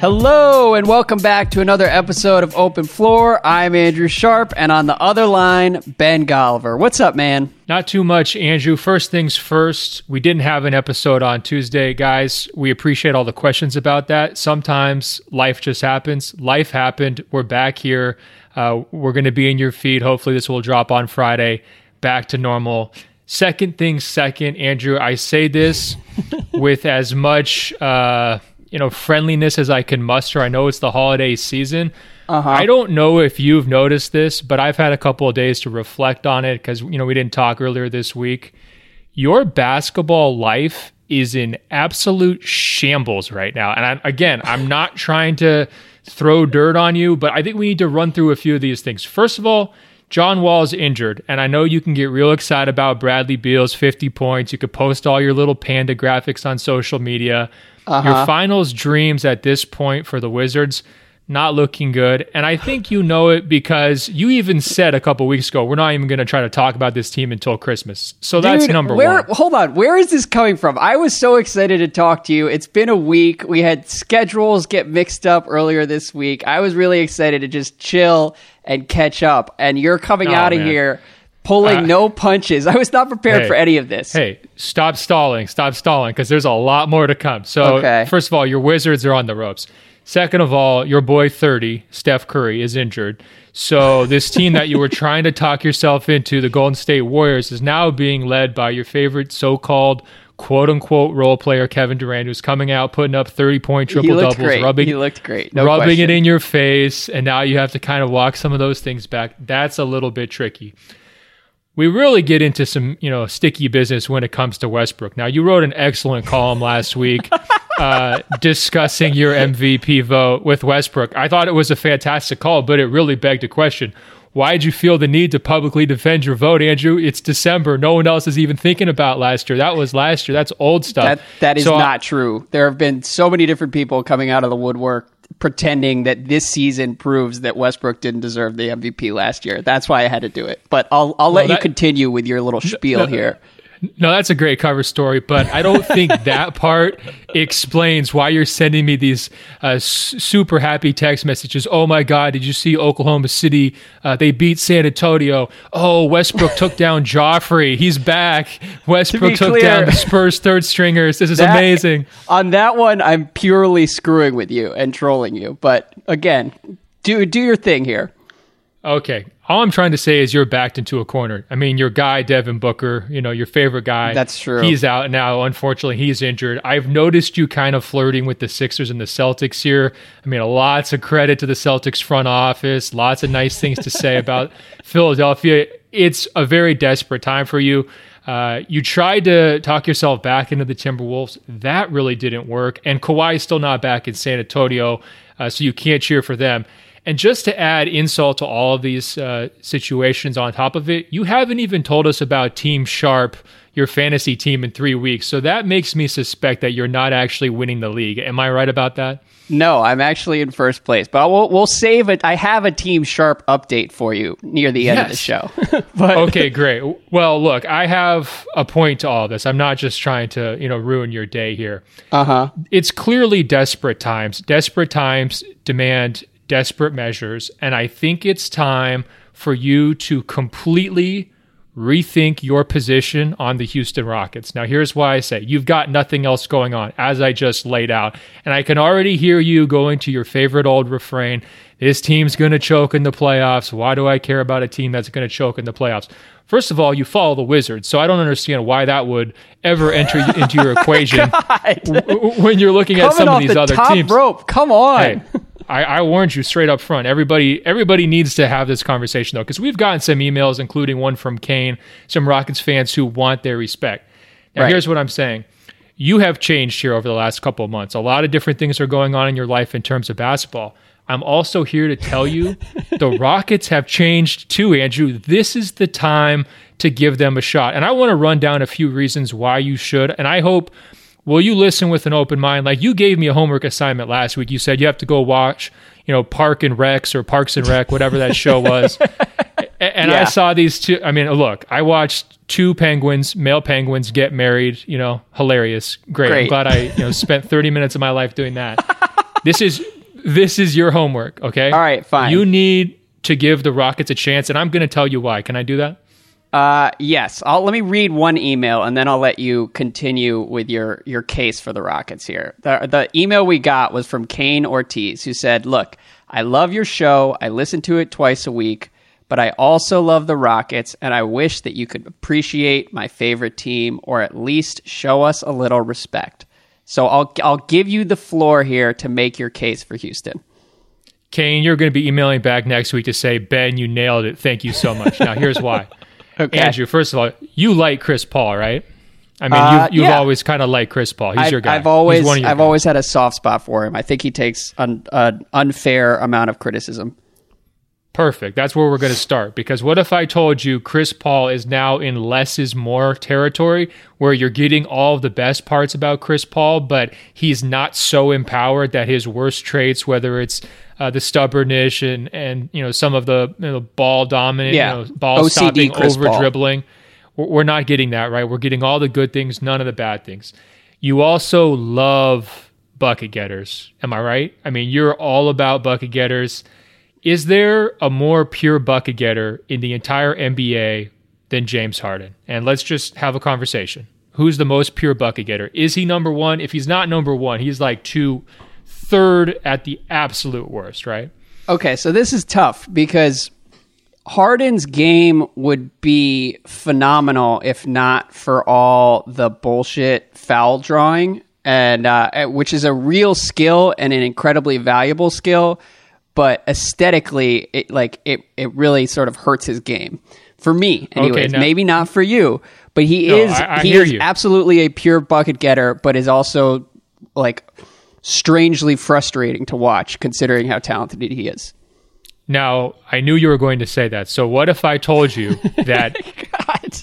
Hello, and welcome back to another episode of Open Floor. I'm Andrew Sharp, and on the other line, Ben Golliver. What's up, man? Not too much, Andrew. First things first, we didn't have an episode on Tuesday, guys. We appreciate all the questions about that. Sometimes life just happens. Life happened. We're back here. Uh, we're going to be in your feed. Hopefully, this will drop on Friday. Back to normal. Second thing, second, Andrew. I say this with as much. Uh, you know friendliness as I can muster. I know it's the holiday season. Uh-huh. I don't know if you've noticed this, but I've had a couple of days to reflect on it because you know we didn't talk earlier this week. Your basketball life is in absolute shambles right now, and I, again, I'm not trying to throw dirt on you, but I think we need to run through a few of these things. First of all. John Wall is injured, and I know you can get real excited about Bradley Beal's 50 points. You could post all your little panda graphics on social media. Uh-huh. Your finals dreams at this point for the Wizards not looking good. And I think you know it because you even said a couple weeks ago, we're not even going to try to talk about this team until Christmas. So Dude, that's number where, one. Hold on. Where is this coming from? I was so excited to talk to you. It's been a week. We had schedules get mixed up earlier this week. I was really excited to just chill and catch up. And you're coming oh, out of man. here pulling uh, no punches. I was not prepared hey, for any of this. Hey, stop stalling, stop stalling, because there's a lot more to come. So, okay. first of all, your Wizards are on the ropes. Second of all, your boy 30, Steph Curry, is injured. So, this team that you were trying to talk yourself into, the Golden State Warriors, is now being led by your favorite so called quote unquote role player Kevin Durant, who's coming out, putting up 30 point triple doubles, great. rubbing, he looked great. No rubbing question. it in your face. And now you have to kind of walk some of those things back. That's a little bit tricky we really get into some, you know, sticky business when it comes to Westbrook. Now, you wrote an excellent column last week uh, discussing your MVP vote with Westbrook. I thought it was a fantastic call, but it really begged a question. Why did you feel the need to publicly defend your vote, Andrew? It's December. No one else is even thinking about last year. That was last year. That's old stuff. That, that is so, not true. There have been so many different people coming out of the woodwork pretending that this season proves that Westbrook didn't deserve the MVP last year. That's why I had to do it. But I'll I'll let that, you continue with your little spiel no, here. No, that's a great cover story, but I don't think that part explains why you're sending me these uh, s- super happy text messages. Oh my God, did you see Oklahoma City? Uh, they beat San Antonio. Oh, Westbrook took down Joffrey. He's back. Westbrook to took clear, down the Spurs third stringers. This is that, amazing. On that one, I'm purely screwing with you and trolling you. But again, do do your thing here. Okay. All I'm trying to say is you're backed into a corner. I mean, your guy, Devin Booker, you know, your favorite guy. That's true. He's out now. Unfortunately, he's injured. I've noticed you kind of flirting with the Sixers and the Celtics here. I mean, lots of credit to the Celtics front office, lots of nice things to say about Philadelphia. It's a very desperate time for you. Uh, you tried to talk yourself back into the Timberwolves. That really didn't work. And Kawhi's still not back in San Antonio, uh, so you can't cheer for them. And just to add insult to all of these uh, situations on top of it, you haven't even told us about Team Sharp, your fantasy team, in three weeks. So that makes me suspect that you're not actually winning the league. Am I right about that? No, I'm actually in first place, but we'll, we'll save it. I have a Team Sharp update for you near the end yes. of the show. but, okay, great. Well, look, I have a point to all this. I'm not just trying to, you know, ruin your day here. Uh huh. It's clearly desperate times. Desperate times demand desperate measures. And I think it's time for you to completely rethink your position on the Houston Rockets. Now, here's why I say you've got nothing else going on, as I just laid out. And I can already hear you going to your favorite old refrain this team's going to choke in the playoffs. Why do I care about a team that's going to choke in the playoffs? First of all, you follow the Wizards, so I don't understand why that would ever enter into your equation w- when you're looking Coming at some of these the other top teams. Rope, come on. Hey, I, I, warned you straight up front. Everybody, everybody needs to have this conversation though, because we've gotten some emails, including one from Kane, some Rockets fans who want their respect. Now, right. here's what I'm saying: you have changed here over the last couple of months. A lot of different things are going on in your life in terms of basketball. I'm also here to tell you the Rockets have changed too, Andrew. This is the time to give them a shot. And I want to run down a few reasons why you should. And I hope will you listen with an open mind? Like you gave me a homework assignment last week. You said you have to go watch, you know, Park and Recs or Parks and Rec, whatever that show was. and yeah. I saw these two. I mean, look, I watched two penguins, male penguins, get married. You know, hilarious, great. great. I'm glad I, you know, spent 30 minutes of my life doing that. this is this is your homework, okay? All right, fine. You need to give the Rockets a chance, and I'm going to tell you why. Can I do that? Uh, yes. I'll let me read one email, and then I'll let you continue with your your case for the Rockets here. The the email we got was from Kane Ortiz, who said, "Look, I love your show. I listen to it twice a week." But I also love the Rockets, and I wish that you could appreciate my favorite team or at least show us a little respect. So I'll I'll give you the floor here to make your case for Houston. Kane, you're going to be emailing back next week to say, Ben, you nailed it. Thank you so much. Now, here's why. Okay. Andrew, first of all, you like Chris Paul, right? I mean, Uh, you've, you've yeah. always kind of liked Chris Paul. He's I've, your guy. I've always He's one of your I've guys. always had a soft spot for him. I think he takes an an unfair amount of criticism. Perfect. That's where we're going to start. Because what if I told you Chris Paul is now in less is more territory, where you're getting all of the best parts about Chris Paul, but he's not so empowered that his worst traits, whether it's uh, the stubbornness and and you know some of the you know, ball dominant, Yeah. you know, ball OCD stopping, Chris over dribbling, we're we're not getting that right. We're getting all the good things, none of the bad things. You also love bucket getters. Am I right? I mean, you're all about bucket getters. Is there a more pure bucket getter in the entire NBA than James Harden? And let's just have a conversation. Who's the most pure bucket getter? Is he number one? If he's not number one, he's like two, third at the absolute worst, right? Okay, so this is tough because Harden's game would be phenomenal if not for all the bullshit foul drawing, and uh, which is a real skill and an incredibly valuable skill. But aesthetically, it like it it really sort of hurts his game. For me, anyways, now- maybe not for you, but he No, is I- I he is you. absolutely a pure bucket getter, but is also like strangely frustrating to watch considering how talented he is. Now, I knew you were going to say that. So, what if I told you that,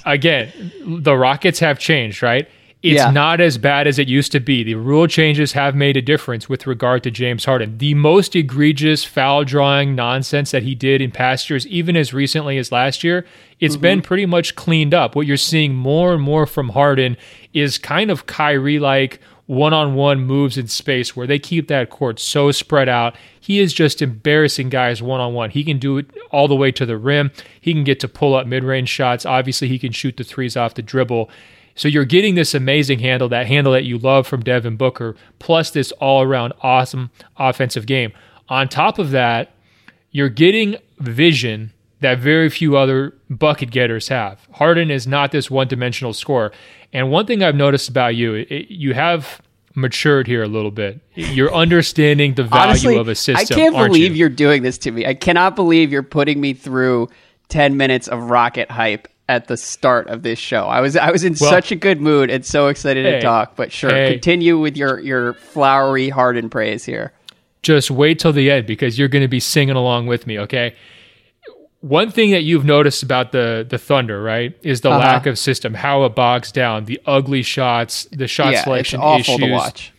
again, the Rockets have changed, right? It's Yeah. not as bad as it used to be. The rule changes have made a difference with regard to James Harden. The most egregious foul drawing nonsense that he did in past years, even as recently as last year, it's been mm-hmm. pretty much cleaned up. What you're seeing more and more from Harden is kind of Kyrie like one on one moves in space where they keep that court so spread out. He is just embarrassing guys one on one. He can do it all the way to the rim. He can get to pull up mid range shots. Obviously, he can shoot the threes off the dribble. So you're getting this amazing handle, that handle that you love from Devin Booker, plus this all around awesome offensive game. On top of that, you're getting vision that very few other bucket getters have. Harden is not this one dimensional scorer. And one thing I've noticed about you, it, you have matured here a little bit. You're understanding the value Honestly, of a system. I can't believe you? you're doing this to me. I cannot believe you're putting me through 10 minutes of rocket hype at the start of this show. I was I was in Well- such a good mood and so excited Hey, to talk, but sure, hey. continue with your your flowery Harden praise here. just wait till the end because you're going to be singing along with me, okay? One thing that you've noticed about the the Thunder, right, is the Uh-huh. lack of system, how it bogs down, the ugly shots, the shot yeah, it's selection awful issues, to watch.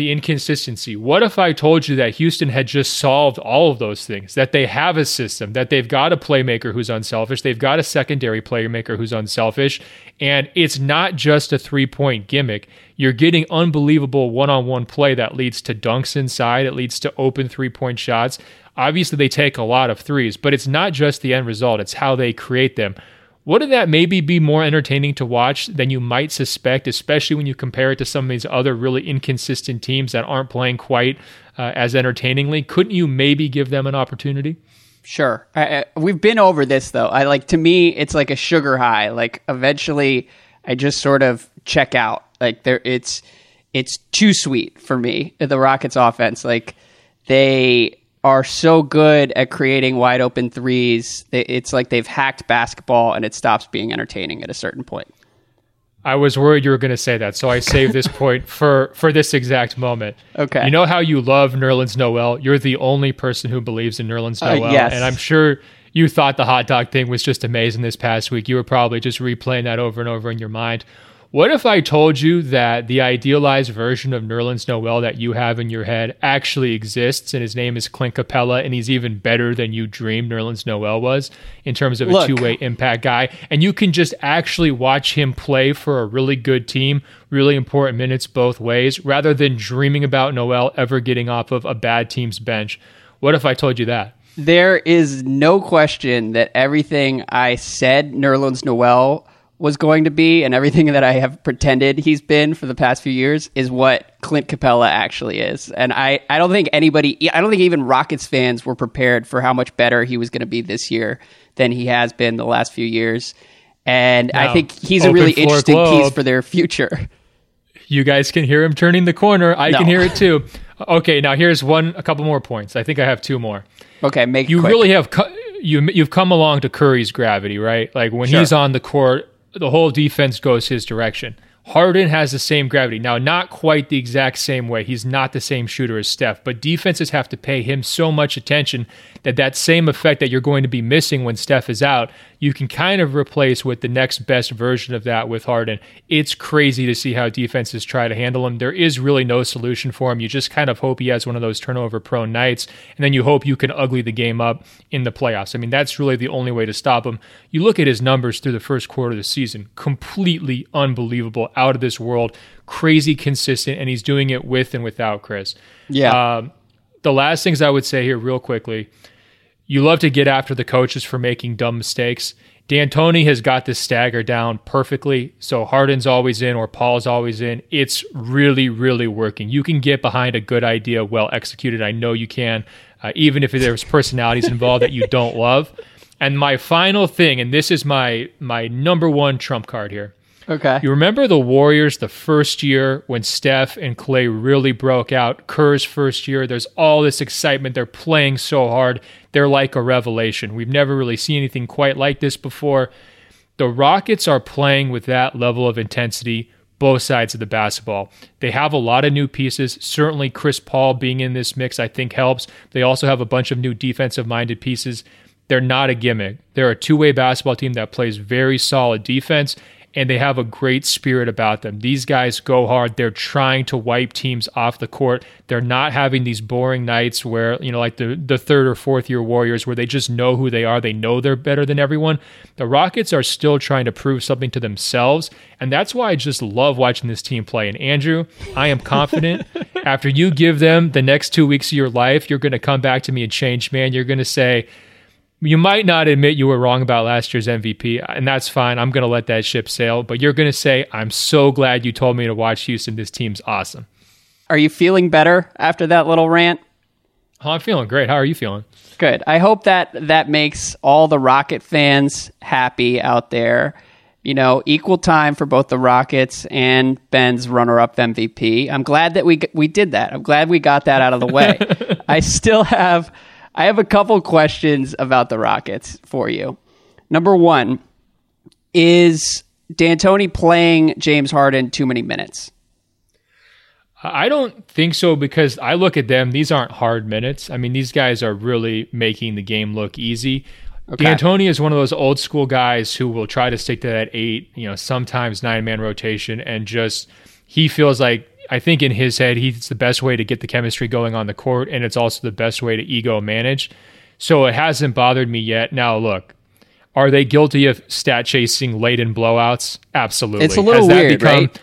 The inconsistency. What if I told you that Houston had just solved all of those things? That they have a system, that they've got a playmaker who's unselfish, they've got a secondary playmaker who's unselfish, and it's not just a three point gimmick. You're getting unbelievable one on one play that leads to dunks inside, it leads to open three point shots. Obviously, they take a lot of threes, but it's not just the end result, it's how they create them. Wouldn't that maybe be more entertaining to watch than you might suspect, especially when you compare it to some of these other really inconsistent teams that aren't playing quite uh, as entertainingly? Couldn't you maybe give them an opportunity? Sure. I, I, we've been over this though. I like to me it's like a sugar high. Like eventually I just sort of check out. Like there it's it's too sweet for me. The Rockets offense like they are so good at creating wide open threes. It's like they've hacked basketball and it stops being entertaining at a certain point. I was worried you were going to say that, so I saved this point for for this exact moment. Okay. You know how you love Nerlens Noel? You're the only person who believes in Nerlens Uh, Noel, yes. and I'm sure you thought the hot dog thing was just amazing this past week. You were probably just replaying that over and over in your mind. What if I told you that the idealized version of Nerlens Noel that you have in your head actually exists, and his name is Clint Capela and he's even better than you dreamed Nerlens Noel was in terms of a two way impact guy, and you can just actually watch him play for a really good team, really important minutes both ways, rather than dreaming about Noel ever getting off of a bad team's bench? What if I told you that? There is no question that everything I said Nerlens Noel was going to be and everything that I have pretended he's been for the past few years is what Clint Capela actually is. And I, I don't think anybody, I don't think even Rockets fans were prepared for how much better he was going to be this year than he has been the last few years. And I think he's a really interesting globe. piece for their future. You guys can hear him turning the corner. I no. can hear it too. Okay, now here's one, a couple more points. I think I have two more. Okay, make you really have you you've come along to Curry's gravity, right? Like when sure. he's on the court, the whole defense goes his direction. Harden has the same gravity. Now, not quite the exact same way. He's not the same shooter as Steph, but defenses have to pay him so much attention that that same effect that you're going to be missing when Steph is out, you can kind of replace with the next best version of that with Harden. It's crazy to see how defenses try to handle him. There is really no solution for him. You just kind of hope he has one of those turnover prone nights, and then you hope you can ugly the game up in the playoffs. I mean, that's really the only way to stop him. You look at his numbers through the first quarter of the season, completely unbelievable, out of this world, crazy consistent, and he's doing it with and without Chris. Yeah. Um, the last things I would say here, real quickly, you love to get after the coaches for making dumb mistakes. D'Antoni has got this stagger down perfectly. So Harden's always in or Paul's always in. It's really, really working. You can get behind a good idea well executed. I know you can, uh, even if there's personalities involved that you don't love. And my final thing, and this is my my number one trump card here. Okay. You remember the Warriors the first year when Steph and Clay really broke out? Kerr's first year. There's all this excitement. They're playing so hard. They're like a revelation. We've never really seen anything quite like this before. The Rockets are playing with that level of intensity both sides of the basketball. They have a lot of new pieces. Certainly, Chris Paul being in this mix, I think, helps. They also have a bunch of new defensive minded pieces. They're not a gimmick. They're a two way basketball team that plays very solid defense and they have a great spirit about them. These guys go hard. They're trying to wipe teams off the court. They're not having these boring nights where, you know, like the, the third or fourth year Warriors where they just know who they are. They know they're better than everyone. The Rockets are still trying to prove something to themselves. And that's why I just love watching this team play. And Andrew, I am confident after you give them the next two weeks of your life, you're going to come back to me and change, man. You're going to say, you might not admit you were wrong about last year's MVP, and that's fine. I'm going to let that ship sail. But you're going to say, I'm so glad you told me to watch Houston. This team's awesome. Are you feeling better after that little rant? Oh, I'm feeling great. How are you feeling? Good. I hope that that makes all the Rocket fans happy out there. You know, equal time for both the Rockets and Ben's runner-up MVP. I'm glad that we we did that. I'm glad we got that out of the way. I still have I have a couple questions about the Rockets for you. Number one, is D'Antoni playing James Harden too many minutes? I don't think so because I look at them, these aren't hard minutes. I mean, these guys are really making the game look easy. Okay. D'Antoni is one of those old school guys who will try to stick to that eight, you know, sometimes nine man rotation and just he feels like I think in his head, he's the best way to get the chemistry going on the court, and it's also the best way to ego manage. So it hasn't bothered me yet. Now, look, are they guilty of stat chasing late in blowouts? Absolutely. It's a little weird, become, right?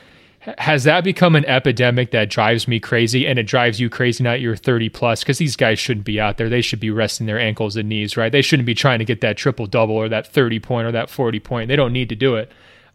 Has that become an epidemic that drives me crazy and it drives you crazy now you're 30 plus? Because these guys shouldn't be out there. They should be resting their ankles and knees, right? They shouldn't be trying to get that triple double or that 30 point or that 40 point. They don't need to do it.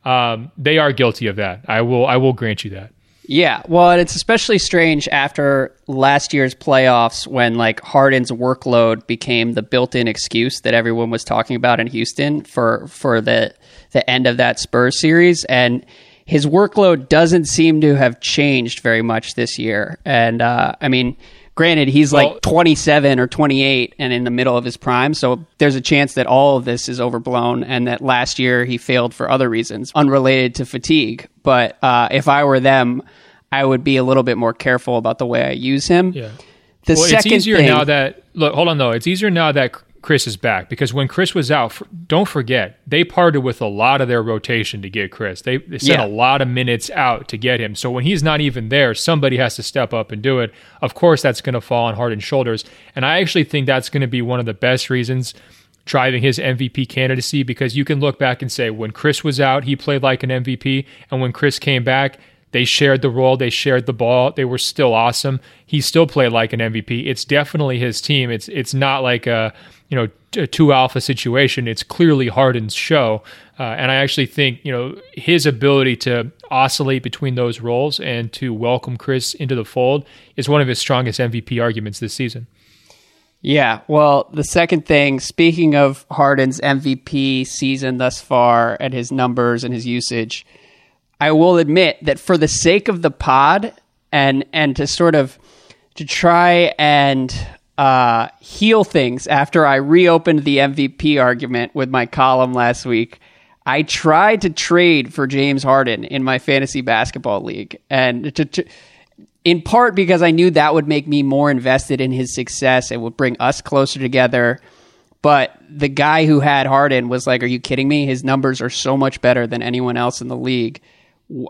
Um, they are guilty of that. I will I will grant you that. Yeah, well, it's especially strange after last year's playoffs when like Harden's workload became the built-in excuse that everyone was talking about in Houston for for the the end of that Spurs series and his workload doesn't seem to have changed very much this year. And uh, I mean, Granted, he's well, like 27 or 28 and in the middle of his prime, so there's a chance that all of this is overblown and that last year he failed for other reasons unrelated to fatigue. But uh, if I were them, I would be a little bit more careful about the way I use him. Yeah. The well, second it's easier thing, now that look. Hold on though. It's easier now that Chris is back because when Chris was out, don't forget they parted with a lot of their rotation to get Chris. They, they sent yeah. a lot of minutes out to get him. So when he's not even there, somebody has to step up and do it. Of course, that's going to fall on Harden's shoulders, and I actually think that's going to be one of the best reasons driving his MVP candidacy because you can look back and say when Chris was out, he played like an MVP, and when Chris came back, they shared the role, they shared the ball, they were still awesome. He still played like an MVP. It's definitely his team. It's it's not like a you know a two alpha situation. It's clearly Harden's show, uh, and I actually think you know his ability to oscillate between those roles and to welcome Chris into the fold is one of his strongest MVP arguments this season. Yeah, well, the second thing, speaking of Harden's MVP season thus far and his numbers and his usage, I will admit that for the sake of the pod and and to sort of to try and uh, heal things after I reopened the MVP argument with my column last week, I tried to trade for James Harden in my fantasy basketball league, and to, to in part because I knew that would make me more invested in his success. It would bring us closer together. But the guy who had Harden was like, Are you kidding me? His numbers are so much better than anyone else in the league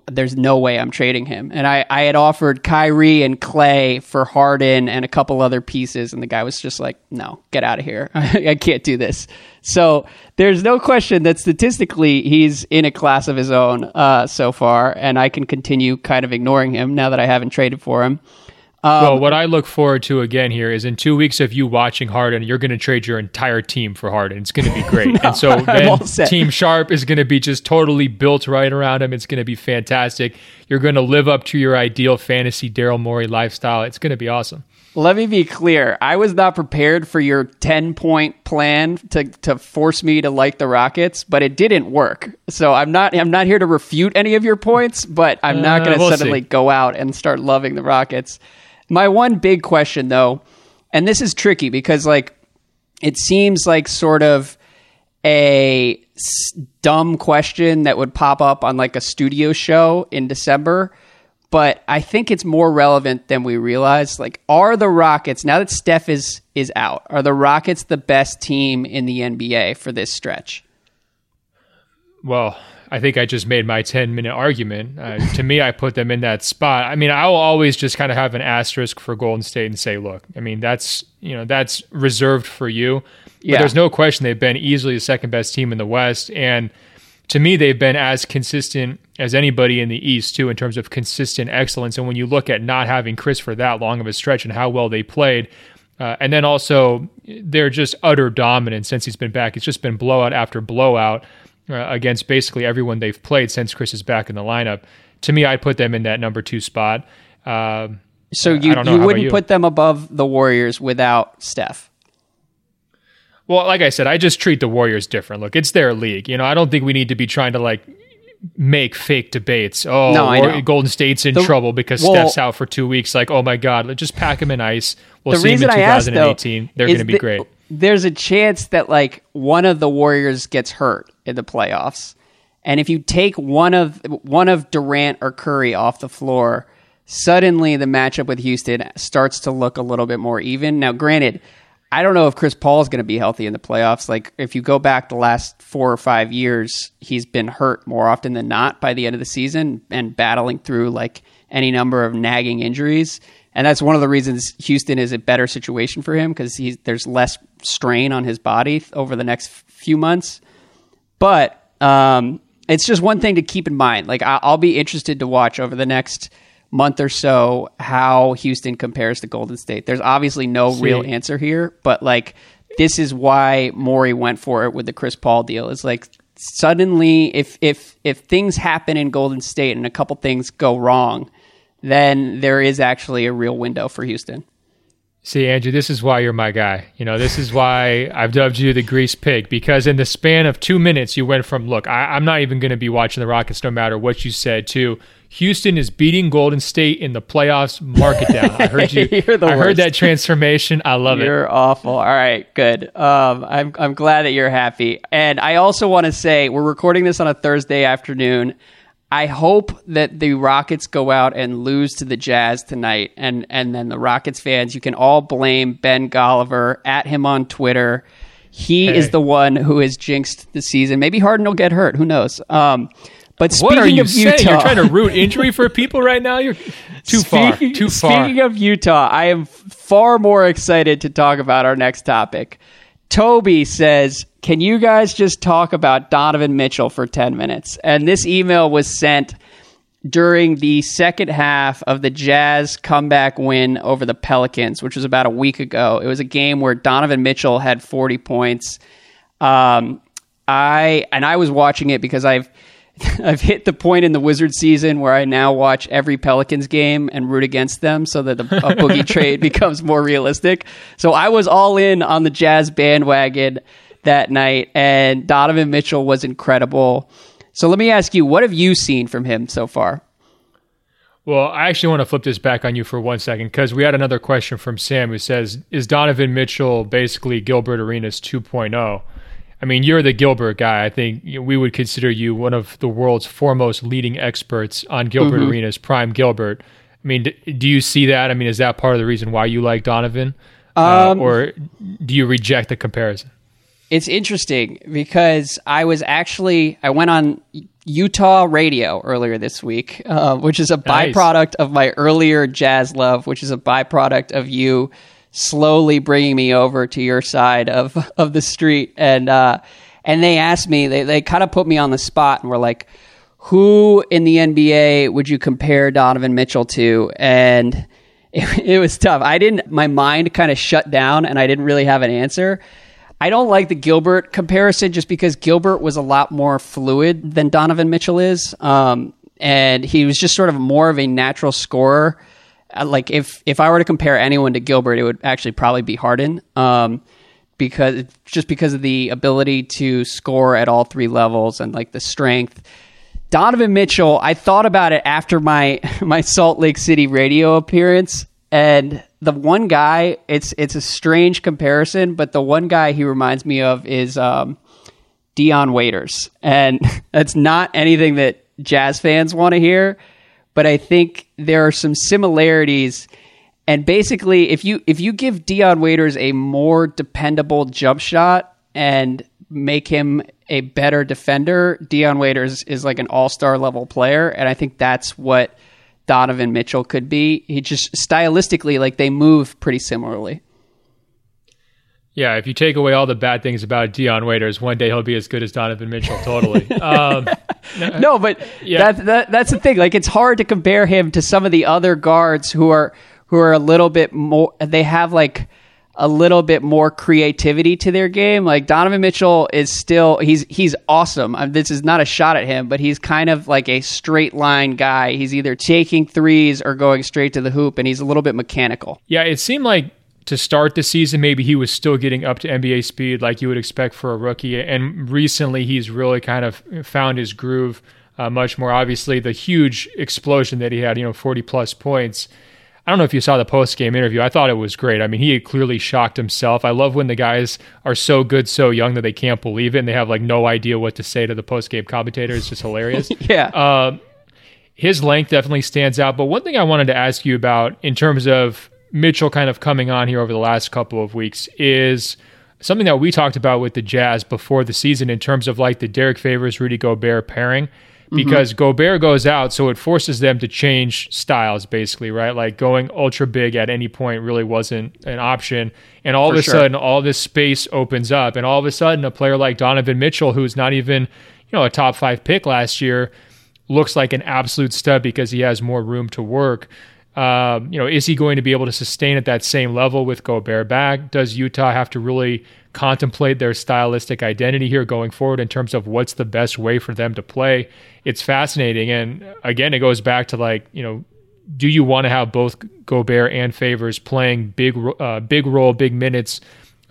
there's no way I'm trading him. And I, I had offered Kyrie and Clay for Harden and a couple other pieces, and the guy was just like, no, get out of here. I can't do this. So there's no question that statistically he's in a class of his own uh, so far, and I can continue kind of ignoring him now that I haven't traded for him. Um, well, what I look forward to again here is in two weeks of you watching Harden, you're going to trade your entire team for Harden. It's going to be great. no, and so then Team Sharp is going to be just totally built right around him. It's going to be fantastic. You're going to live up to your ideal fantasy Daryl Morey lifestyle. It's going to be awesome. Let me be clear. I was not prepared for your 10 point plan to, to force me to like the Rockets, but it didn't work. So I'm not I'm not here to refute any of your points, but I'm not going to uh, we'll suddenly see. go out and start loving the Rockets. My one big question, though, and this is tricky because, like, it seems like sort of a dumb question that would pop up on like a studio show in December, but I think it's more relevant than we realize. Like, are the Rockets now that Steph is is out? Are the Rockets the best team in the NBA for this stretch? Well, I think I just made my 10 minute argument. Uh, to me, I put them in that spot. I mean, I will always just kind of have an asterisk for Golden State and say, look, I mean, that's, you know, that's reserved for you. Yeah. But there's no question they've been easily the second best team in the West. And to me, they've been as consistent as anybody in the East, too, in terms of consistent excellence. And when you look at not having Chris for that long of a stretch and how well they played, uh, and then also, they're just utter dominant since he's been back. It's just been blowout after blowout uh, against basically everyone they've played since Chris is back in the lineup. To me, I'd put them in that number two spot. Uh, so you, you wouldn't you? put them above the Warriors without Steph? Well, like I said, I just treat the Warriors different. Look, it's their league. You know, I don't think we need to be trying to like make fake debates. Oh, no, Golden State's in the, trouble because well, Steph's out for two weeks. Like, oh my God, let's just pack him in ice. We'll see him in 2018. Asked, though, They're going to be the, great. There's a chance that like one of the Warriors gets hurt in the playoffs. And if you take one of one of Durant or Curry off the floor, suddenly the matchup with Houston starts to look a little bit more even. Now, granted, I don't know if Chris Paul is going to be healthy in the playoffs. Like if you go back the last four or five years, he's been hurt more often than not by the end of the season and battling through like any number of nagging injuries. And that's one of the reasons Houston is a better situation for him because there's less strain on his body over the next few months. But um, it's just one thing to keep in mind. Like I- I'll be interested to watch over the next month or so how Houston compares to Golden State. There's obviously no See. real answer here, but like this is why Morey went for it with the Chris Paul deal. Is like suddenly if if if things happen in Golden State and a couple things go wrong, then there is actually a real window for Houston. See, Andrew, this is why you're my guy. You know, this is why I've dubbed you the grease pig because in the span of two minutes, you went from, look, I, am not even going to be watching the Rockets no matter what you said, to Houston is beating Golden State in the playoffs. Mark it down. I heard you. I worst. heard that transformation. I love you're it. You're awful. All right, good. Um, I'm I'm glad that you're happy. And I also want to say we're recording this on a Thursday afternoon. I hope that the Rockets go out and lose to the Jazz tonight, and and then the Rockets fans, you can all blame Ben Golliver at him on Twitter. he Hey. is the one who has jinxed the season. Maybe Harden will get hurt. Who knows? Um, but What are you of saying? Utah, You're trying to root injury for people right now? You're too far. Speaking- Too far. Speaking of Utah, I am far more excited to talk about our next topic. Toby says, Can you guys just talk about Donovan Mitchell for 10 minutes? And this email was sent during the second half of the Jazz comeback win over the Pelicans, which was about a week ago. It was a game where Donovan Mitchell had 40 points. Um, I and I was watching it because I've I've hit the point in the Wizard season where I now watch every Pelicans game and root against them so that a, a boogie trade becomes more realistic. So I was all in on the Jazz bandwagon that night, and Donovan Mitchell was incredible. So let me ask you, what have you seen from him so far? Well, I actually want to flip this back on you for one second because we had another question from Sam who says, Is Donovan Mitchell basically Gilbert Arenas 2.0? I mean, you're the Gilbert guy. I think we would consider you one of the world's foremost leading experts on Gilbert Arenas, prime Gilbert. I mean, d- do you see that? I mean, is that part of the reason why you like Donovan? Uh, or do you reject the comparison? It's interesting because I was actually I went on Utah radio earlier this week, uh, which is a Nice. byproduct of my earlier jazz love, which is a byproduct of you slowly bringing me over to your side of of the street, and uh, and they asked me, they they kind of put me on the spot, and were like, who in the NBA would you compare Donovan Mitchell to? And it, it was tough. I didn't. My mind kind of shut down, and I didn't really have an answer. I don't like the Gilbert comparison just because Gilbert was a lot more fluid than Donovan Mitchell is. Um, and he was just sort of more of a natural scorer. Uh, Like if if I were to compare anyone to Gilbert, it would actually probably be Harden. Um, because just because of the ability to score at all three levels and like the strength. Donovan Mitchell, I thought about it after my my Salt Lake City radio appearance, and the one guy, it's it's a strange comparison, but the one guy he reminds me of is um, Dion Waiters, and that's not anything that Jazz fans want to hear, but I think there are some similarities. And basically, if you if you give Dion Waiters a more dependable jump shot and make him a better defender, Dion Waiters is like an all star level player, and I think that's what Donovan Mitchell could be. He just stylistically, like they move pretty similarly. Yeah, if you take away all the bad things about Dion Waiters, one day he'll be as good as Donovan Mitchell. Totally. um, no, but Yeah. that, that that's the thing. Like it's hard to compare him to some of the other guards who are who are a little bit more. They have like a little bit more creativity to their game. Like Donovan Mitchell is still he's he's awesome. I this is not a shot at him, but he's kind of like a straight line guy. He's either taking threes or going straight to the hoop, and he's a little bit mechanical. Yeah, it seemed like to start the season, maybe he was still getting up to NBA speed like you would expect for a rookie. And recently, he's really kind of found his groove uh, much more. Obviously, the huge explosion that he had, you know, 40 plus points. I don't know if you saw the post game interview. I thought it was great. I mean, he had clearly shocked himself. I love when the guys are so good, so young that they can't believe it and they have like no idea what to say to the post game commentator. It's just hilarious. Yeah. Uh, his length definitely stands out. But one thing I wanted to ask you about in terms of Mitchell kind of coming on here over the last couple of weeks is something that we talked about with the Jazz before the season in terms of like the Derrick Favors, Rudy Gobert pairing. Mm-hmm. Because Gobert goes out, so it forces them to change styles, basically, right? Like going ultra big at any point really wasn't an option. And all For of a sure. sudden, all this space opens up. And all of a sudden, a player like Donovan Mitchell, who's not even, you know, a top five pick last year, looks like an absolute stud because he has more room to work. Um, you know, is he going to be able to sustain at that same level with Gobert back? Does Utah have to really contemplate their stylistic identity here going forward in terms of what's the best way for them to play? It's fascinating, and again, it goes back to like you know, do you want to have both Gobert and Favors playing big, uh, big role, big minutes,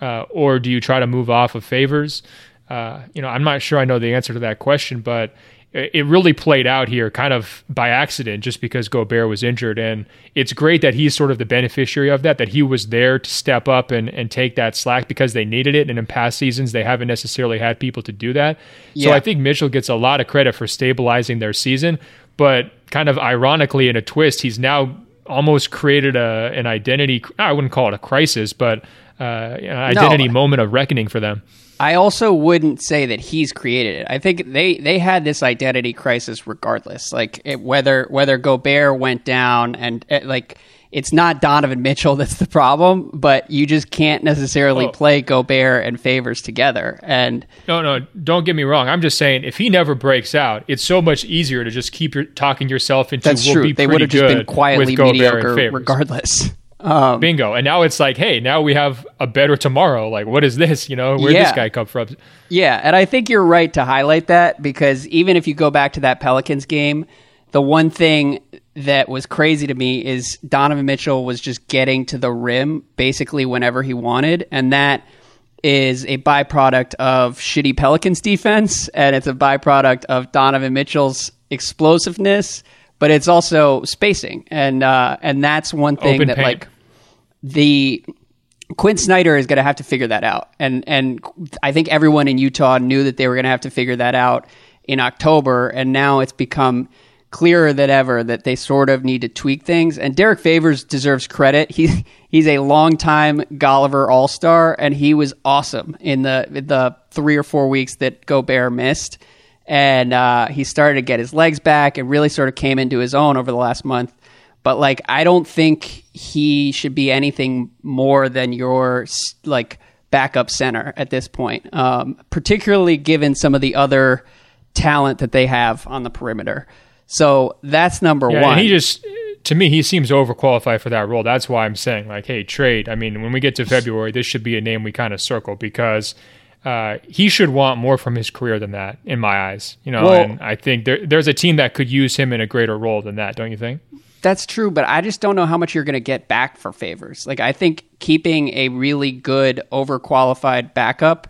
uh, or do you try to move off of Favors? Uh, you know, I'm not sure I know the answer to that question, but it really played out here kind of by accident just because Gobert was injured. And it's great that he's sort of the beneficiary of that, that he was there to step up and, and take that slack because they needed it. And in past seasons, they haven't necessarily had people to do that. So I think Mitchell gets a lot of credit for stabilizing their season. But kind of ironically, in a twist, he's now almost created a an identity. I wouldn't call it a crisis, but uh, identity no. moment of reckoning for them. I also wouldn't say that he's created it. I think they they had this identity crisis regardless. Like it, whether whether Gobert went down and it, like it's not Donovan Mitchell that's the problem, but you just can't necessarily oh. play Gobert and Favors together. And no, no, don't get me wrong. I'm just saying if he never breaks out, it's so much easier to just keep your, talking yourself into. That's we'll true. they would have just been quietly mediocre regardless. Um, Bingo. And now it's like, hey, now we have a better tomorrow. Like, what is this? You know, where yeah. this guy come from? Yeah, and I think you're right to highlight that because even if you go back to that Pelicans game, the one thing that was crazy to me is Donovan Mitchell was just getting to the rim basically whenever he wanted, and that is a byproduct of shitty Pelicans defense, and it's a byproduct of Donovan Mitchell's explosiveness, but it's also spacing, and uh, and that's one thing Open that paint. like the Quin Snyder is going to have to figure that out, and and I think everyone in Utah knew that they were going to have to figure that out in October, and now it's become clearer than ever that they sort of need to tweak things. And Derrick Favors deserves credit. He he's a longtime Golliver All Star, and he was awesome in the the three or four weeks that Gobert missed. And uh, he started to get his legs back and really sort of came into his own over the last month. But like, I don't think he should be anything more than your like backup center at this point, um, particularly given some of the other talent that they have on the perimeter. So that's number yeah, one. he just, to me, he seems overqualified for that role. That's why I'm saying, like, hey, trade. I mean, when we get to February, this should be a name we kind of circle because uh, he should want more from his career than that, in my eyes. You know, well, and I think there, there's a team that could use him in a greater role than that. Don't you think? That's true, but I just don't know how much you're going to get back for favors. Like, I think keeping a really good, overqualified backup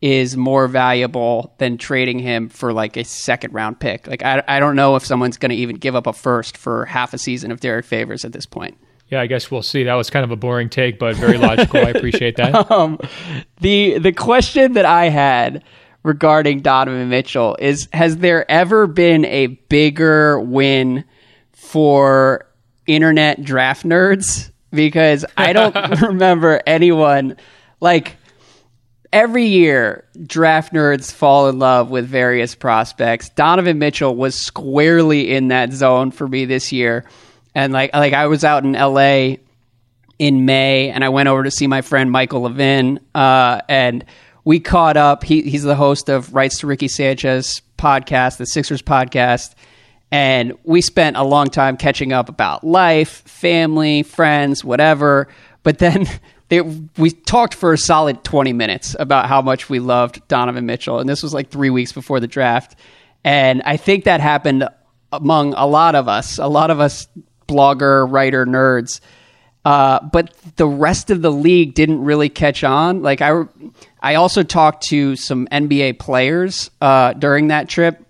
is more valuable than trading him for like a second round pick. Like I, I don't know if someone's going to even give up a first for half a season of Derrick Favors at this point. Yeah, I guess we'll see. That was kind of a boring take, but very logical. I appreciate that. Um, the the question that I had regarding Donovan Mitchell is: Has there ever been a bigger win for internet draft nerds? Because I don't remember anyone like every year draft nerds fall in love with various prospects. Donovan Mitchell was squarely in that zone for me this year. And like like I was out in LA in May and I went over to see my friend Michael Levin uh, and we caught up. He, he's the host of Rights to Ricky Sanchez podcast, the Sixers podcast. And we spent a long time catching up about life, family, friends, whatever. But then they, we talked for a solid 20 minutes about how much we loved Donovan Mitchell. And this was like three weeks before the draft. And I think that happened among a lot of us, a lot of us blogger, writer, nerds. Uh, but the rest of the league didn't really catch on. Like I, I also talked to some NBA players uh, during that trip,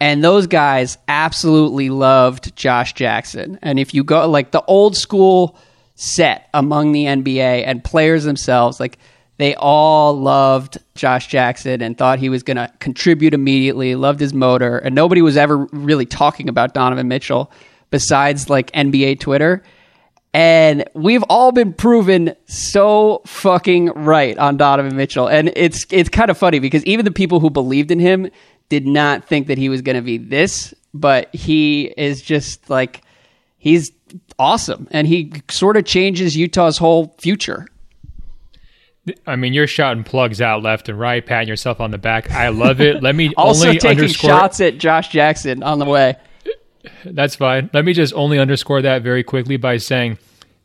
and those guys absolutely loved Josh Jackson. And if you go like the old school set among the NBA and players themselves. Like they all loved Josh Jackson and thought he was going to contribute immediately, loved his motor, and nobody was ever really talking about Donovan Mitchell besides like NBA Twitter. And we've all been proven so fucking right on Donovan Mitchell. And it's it's kind of funny because even the people who believed in him did not think that he was going to be this, but he is just like he's awesome, and he sort of changes Utah's whole future. I mean, you're shouting plugs out left and right, patting yourself on the back. I love it. Let me also only taking underscore shots at Josh Jackson on the way. That's fine. Let me just only underscore that very quickly by saying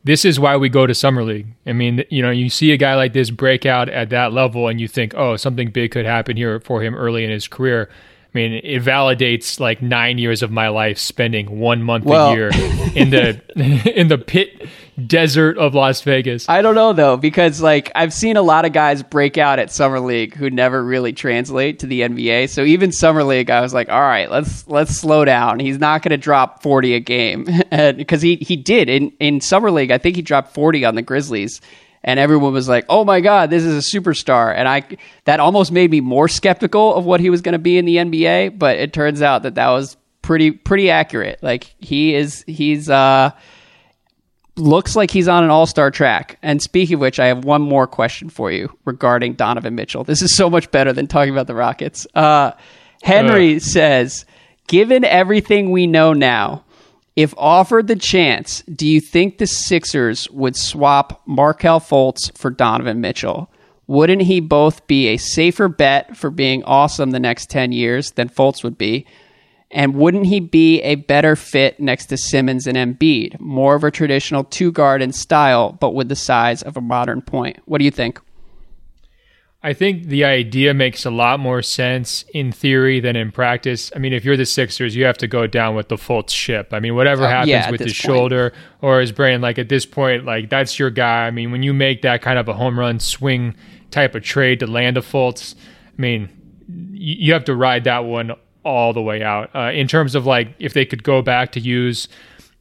this is why we go to summer league. I mean, you know, you see a guy like this break out at that level, and you think, oh, something big could happen here for him early in his career. I mean, it validates like nine years of my life spending one month well, a year in the in the pit desert of Las Vegas. I don't know though, because like I've seen a lot of guys break out at summer league who never really translate to the NBA. So even summer league, I was like, all right, let's let's slow down. He's not going to drop forty a game because he he did in in summer league. I think he dropped forty on the Grizzlies and everyone was like, "Oh my god, this is a superstar." And I that almost made me more skeptical of what he was going to be in the NBA, but it turns out that that was pretty pretty accurate. Like he is he's uh looks like he's on an all star track. And speaking of which, I have one more question for you regarding Donovan Mitchell. This is so much better than talking about the Rockets. Uh, Henry uh. says, given everything we know now, if offered the chance, do you think the Sixers would swap Markelle Fultz for Donovan Mitchell? Wouldn't he both be a safer bet for being awesome the next 10 years than Fultz would be? And wouldn't he be a better fit next to Simmons and Embiid? More of a traditional two guard in style, but with the size of a modern point. What do you think? I think the idea makes a lot more sense in theory than in practice. I mean, if you're the Sixers, you have to go down with the Fultz ship. I mean, whatever uh, happens yeah, with his point. shoulder or his brain, like at this point, like that's your guy. I mean, when you make that kind of a home run swing type of trade to land a Fultz, I mean, you have to ride that one all the way out. Uh, in terms of like if they could go back to use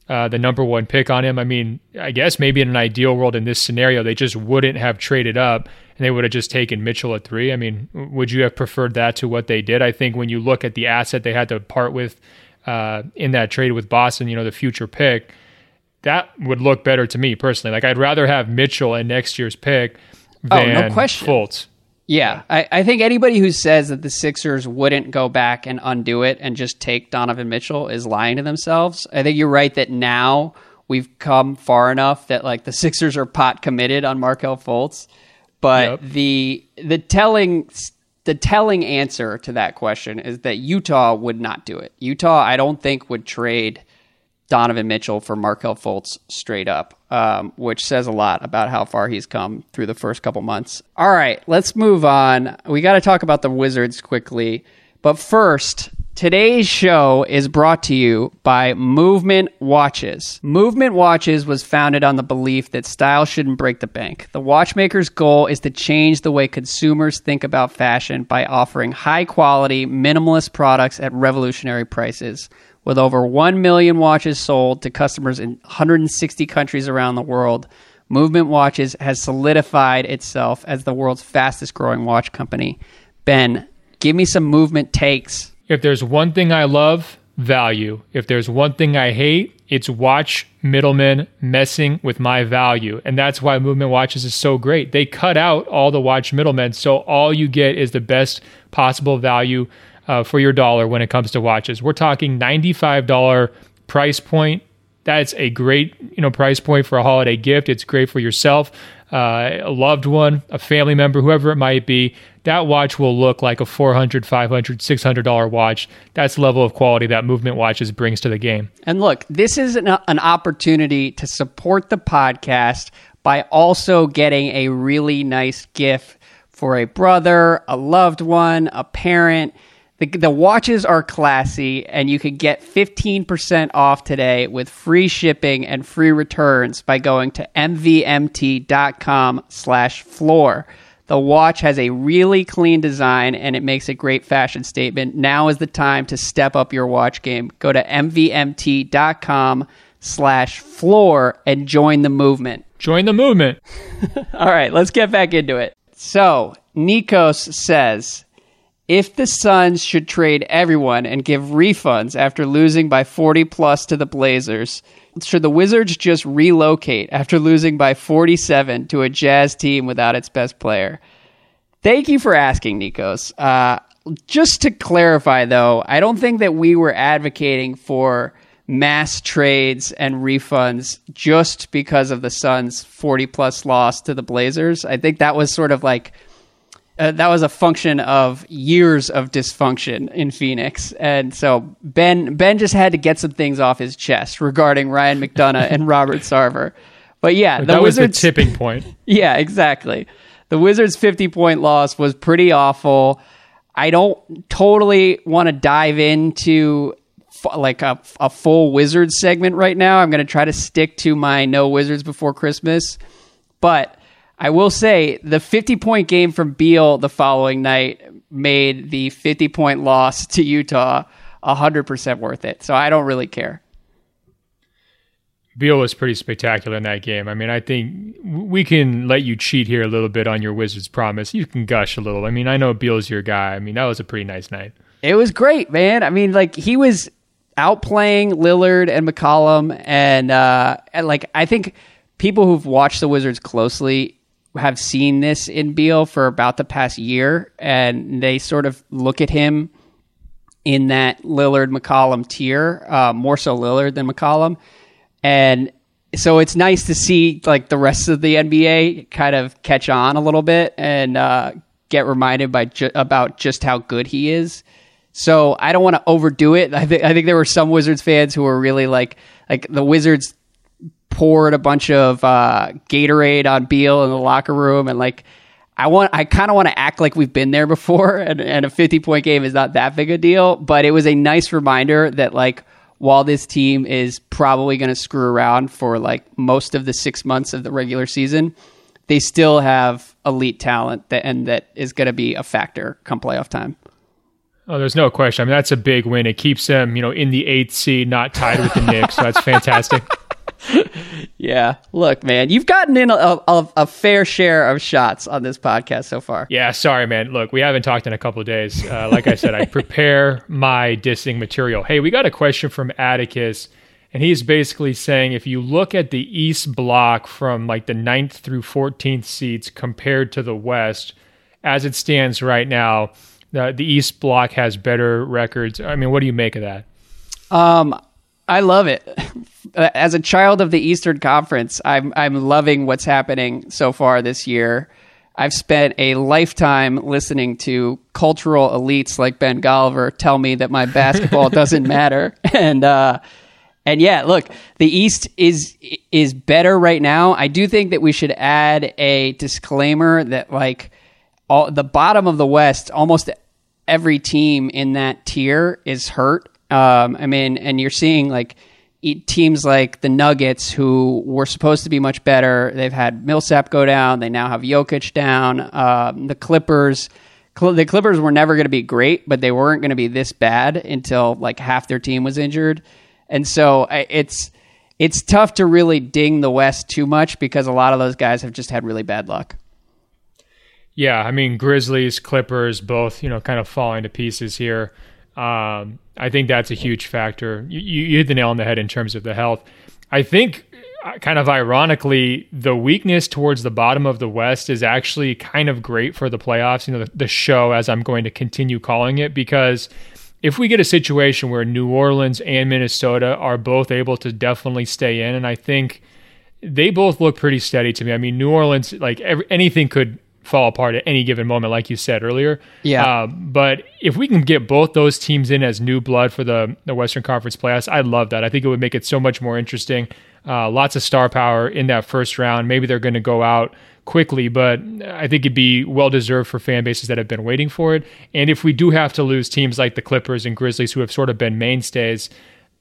uh, the number one pick on him, I mean, I guess maybe in an ideal world in this scenario, they just wouldn't have traded up and they would have just taken Mitchell at three. I mean, would you have preferred that to what they did? I think when you look at the asset they had to part with uh, in that trade with Boston, you know, the future pick, that would look better to me personally. Like I'd rather have Mitchell in next year's pick than oh, no question. Fultz. Yeah, I, I, think anybody who says that the Sixers wouldn't go back and undo it and just take Donovan Mitchell is lying to themselves. I think you're right that now we've come far enough that like the Sixers are pot committed on Markelle Fultz but yep. the the telling the telling answer to that question is that Utah would not do it. Utah, I don't think, would trade Donovan Mitchell for Markelle Fultz straight up, um, which says a lot about how far he's come through the first couple months. All right, let's move on. We got to talk about the Wizards quickly. But first, Today's show is brought to you by Movement Watches. Movement Watches was founded on the belief that style shouldn't break the bank. The watchmaker's goal is to change the way consumers think about fashion by offering high quality, minimalist products at revolutionary prices. With over 1 million watches sold to customers in 160 countries around the world, Movement Watches has solidified itself as the world's fastest growing watch company. Ben, give me some movement takes. If there's one thing I love, value. If there's one thing I hate, it's watch middlemen messing with my value. And that's why Movement Watches is so great. They cut out all the watch middlemen. So all you get is the best possible value uh, for your dollar when it comes to watches. We're talking $95 price point. That's a great, you know, price point for a holiday gift. It's great for yourself, uh, a loved one, a family member, whoever it might be that watch will look like a 400 500 $600 watch. That's the level of quality that movement watches brings to the game. And look this is an, an opportunity to support the podcast by also getting a really nice gift for a brother a loved one a parent. The, the watches are classy and you can get 15% off today with free shipping and free returns by going to mvmt.com slash floor the watch has a really clean design and it makes a great fashion statement. Now is the time to step up your watch game. Go to mvmt.com slash floor and join the movement. Join the movement. All right, let's get back into it. So, Nikos says if the Suns should trade everyone and give refunds after losing by 40 plus to the Blazers, should the Wizards just relocate after losing by 47 to a Jazz team without its best player? Thank you for asking, Nikos. Uh, just to clarify, though, I don't think that we were advocating for mass trades and refunds just because of the Suns' 40 plus loss to the Blazers. I think that was sort of like uh, that was a function of years of dysfunction in Phoenix, and so Ben Ben just had to get some things off his chest regarding Ryan McDonough and Robert Sarver. But yeah, that Wizards, was the tipping point. yeah, exactly. The Wizards' fifty point loss was pretty awful. I don't totally want to dive into like a, a full Wizards segment right now. I'm going to try to stick to my no Wizards before Christmas, but I will say the 50 point game from Beal the following night made the 50 point loss to Utah 100% worth it. So I don't really care. Beal was pretty spectacular in that game. I mean, I think we can let you cheat here a little bit on your Wizards promise. You can gush a little. I mean, I know Beal's your guy. I mean, that was a pretty nice night. It was great, man. I mean, like he was outplaying Lillard and McCollum, and, uh, and like I think people who've watched the Wizards closely have seen this in Beal for about the past year, and they sort of look at him in that Lillard McCollum tier, uh, more so Lillard than McCollum, and so it's nice to see like the rest of the NBA kind of catch on a little bit and uh, get reminded by ju- about just how good he is. So I don't want to overdo it. I I think there were some Wizards fans who were really like like the Wizards poured a bunch of uh, Gatorade on Beal in the locker room and like I want I kind of want to act like we've been there before and, and a 50 point game is not that big a deal, but it was a nice reminder that like while this team is probably going to screw around for like most of the 6 months of the regular season, they still have elite talent that and that is going to be a factor come playoff time. Oh, there's no question. I mean, that's a big win. It keeps them, you know, in the eighth seed, not tied with the Knicks. So that's fantastic. yeah. Look, man, you've gotten in a, a, a, fair share of shots on this podcast so far. Yeah. Sorry, man. Look, we haven't talked in a couple days. Uh, like I said, I prepare my dissing material. Hey, we got a question from Atticus. And he's basically saying if you look at the East block from like the 9th through 14th seats compared to the West, as it stands right now, the the East Block has better records. I mean, what do you make of that? Um, I love it. As a child of the Eastern Conference, I'm I'm loving what's happening so far this year. I've spent a lifetime listening to cultural elites like Ben Golliver tell me that my basketball doesn't matter, and uh, and yeah, look, the East is is better right now. I do think that we should add a disclaimer that like all the bottom of the West, almost every team in that tier is hurt. Um, I mean, and you're seeing like teams like the Nuggets, who were supposed to be much better. They've had Millsap go down. They now have Jokic down. Um, the Clippers. the Clippers were never going to be great, but they weren't going to be this bad until like half their team was injured, and so it's it's tough to really ding the West too much because a lot of those guys have just had really bad luck. Yeah, I mean Grizzlies, Clippers, both you know kind of falling to pieces here. Um, I think that's a huge factor. You, you hit the nail on the head in terms of the health. I think, uh, kind of ironically, the weakness towards the bottom of the West is actually kind of great for the playoffs. You know, the, the show, as I'm going to continue calling it, because if we get a situation where New Orleans and Minnesota are both able to definitely stay in, and I think they both look pretty steady to me. I mean, New Orleans, like every, anything could fall apart at any given moment, like you said earlier. Yeah. Uh, but if we can get both those teams in as new blood for the, the Western Conference playoffs, I love that. I think it would make it so much more interesting. Uh, lots of star power in that first round. Maybe they're going to go out quickly, but I think it'd be well deserved for fan bases that have been waiting for it. And if we do have to lose teams like the Clippers and Grizzlies, who have sort of been mainstays,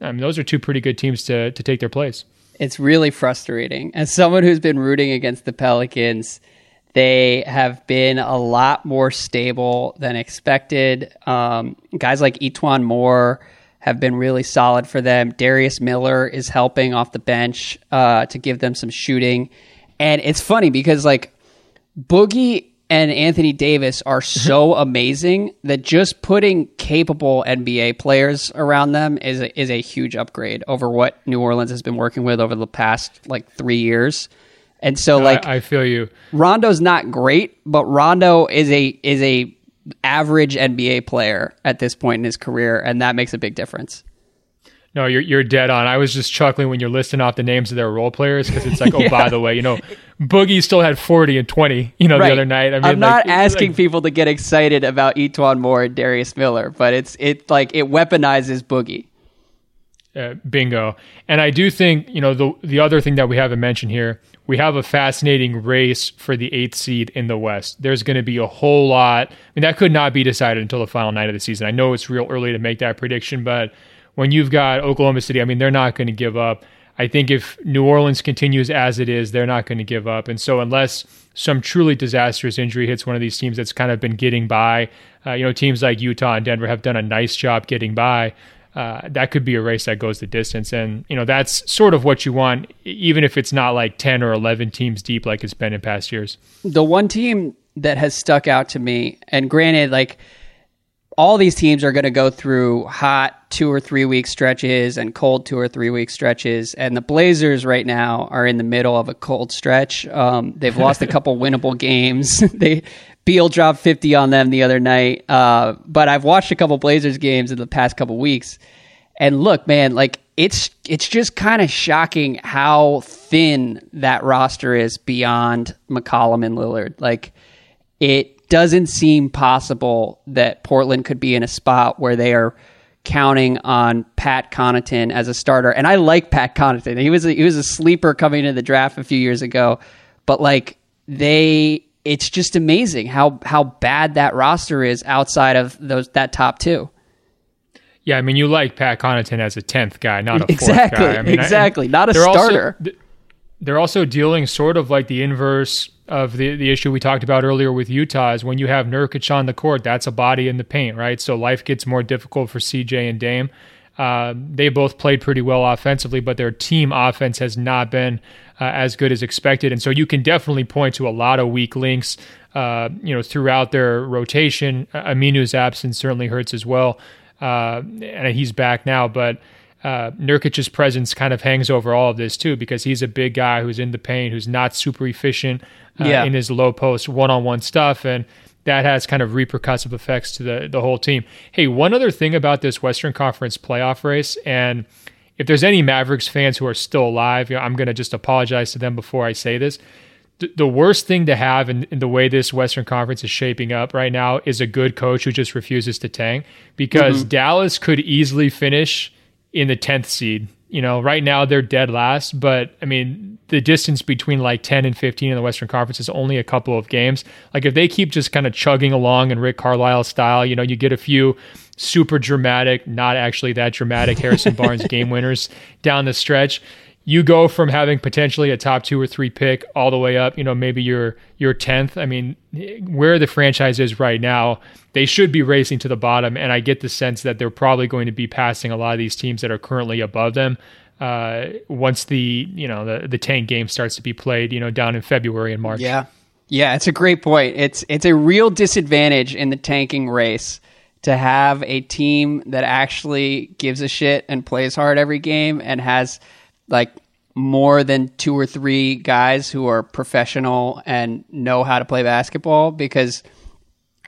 I mean, those are two pretty good teams to to take their place. It's really frustrating. As someone who's been rooting against the Pelicans they have been a lot more stable than expected. Um, guys like E'Twaun Moore have been really solid for them. Darius Miller is helping off the bench uh, to give them some shooting. And it's funny because like Boogie and Anthony Davis are so amazing that just putting capable NBA players around them is a, is a huge upgrade over what New Orleans has been working with over the past like three years. And so, like, I, I feel you. Rondo's not great, but Rondo is a is a average NBA player at this point in his career, and that makes a big difference. No, you're you're dead on. I was just chuckling when you're listing off the names of their role players because it's like, oh, by the way, you know, Boogie still had 40 and 20, you know, right. the other night. I mean, I'm not like, asking like, people to get excited about E'Twaun Moore and Darius Miller, but it's it like it weaponizes Boogie. Uh, bingo. And I do think, you know, the the other thing that we haven't mentioned here, we have a fascinating race for the eighth seed in the West. There's going to be a whole lot. I mean, that could not be decided until the final night of the season. I know it's real early to make that prediction, but when you've got Oklahoma City, I mean, they're not going to give up. I think if New Orleans continues as it is, they're not going to give up. And so, unless some truly disastrous injury hits one of these teams that's kind of been getting by, uh, you know, teams like Utah and Denver have done a nice job getting by uh, that could be a race that goes the distance. And, you know, that's sort of what you want, even if it's not like 10 or 11 teams deep like it's been in past years. The one team that has stuck out to me, and granted, like, all these teams are going to go through hot two or three week stretches and cold two or three week stretches. And the Blazers right now are in the middle of a cold stretch. Um, they've lost a couple winnable games. they Beal dropped 50 on them the other night. Uh, but I've watched a couple Blazers games in the past couple weeks. And look, man, like it's it's just kind of shocking how thin that roster is beyond McCollum and Lillard. Like it doesn't seem possible that Portland could be in a spot where they are counting on Pat Connaughton as a starter. And I like Pat Connaughton. He was a, he was a sleeper coming into the draft a few years ago, but like they it's just amazing how how bad that roster is outside of those that top two. Yeah, I mean, you like Pat Connaughton as a tenth guy, not a exactly, fourth guy. I mean, exactly, I, not a starter. Also, they're also dealing sort of like the inverse of the, the issue we talked about earlier with Utah is when you have Nurkic on the court, that's a body in the paint, right? So life gets more difficult for CJ and Dame. Uh, they both played pretty well offensively, but their team offense has not been uh, as good as expected. And so you can definitely point to a lot of weak links, uh, you know, throughout their rotation. Aminu's absence certainly hurts as well, uh, and he's back now, but uh, Nurkic's presence kind of hangs over all of this too, because he's a big guy who's in the paint, who's not super efficient yeah. in his low post one on one stuff, and that has kind of repercussive effects to the the whole team. Hey, one other thing about this Western Conference playoff race, and if there's any Mavericks fans who are still alive, you know, I'm going to just apologize to them before I say this. the worst thing to have in, in, the way this Western Conference is shaping up right now is a good coach who just refuses to tank because mm-hmm. Dallas could easily finish in the 10th seed. You know, right now they're dead last, but I mean, the distance between like 10 and 15 in the Western Conference is only a couple of games. Like if they keep just kind of chugging along in Rick Carlisle style, you know, you get a few super dramatic, not actually that dramatic Harrison Barnes game winners down the stretch you go from having potentially a top two or three pick all the way up, you know, maybe your your tenth. I mean, where the franchise is right now, they should be racing to the bottom, and I get the sense that they're probably going to be passing a lot of these teams that are currently above them. Uh, once the you know the the tank game starts to be played, you know, down in February and March. Yeah, yeah, it's a great point. It's it's a real disadvantage in the tanking race to have a team that actually gives a shit and plays hard every game and has like more than two or three guys who are professional and know how to play basketball because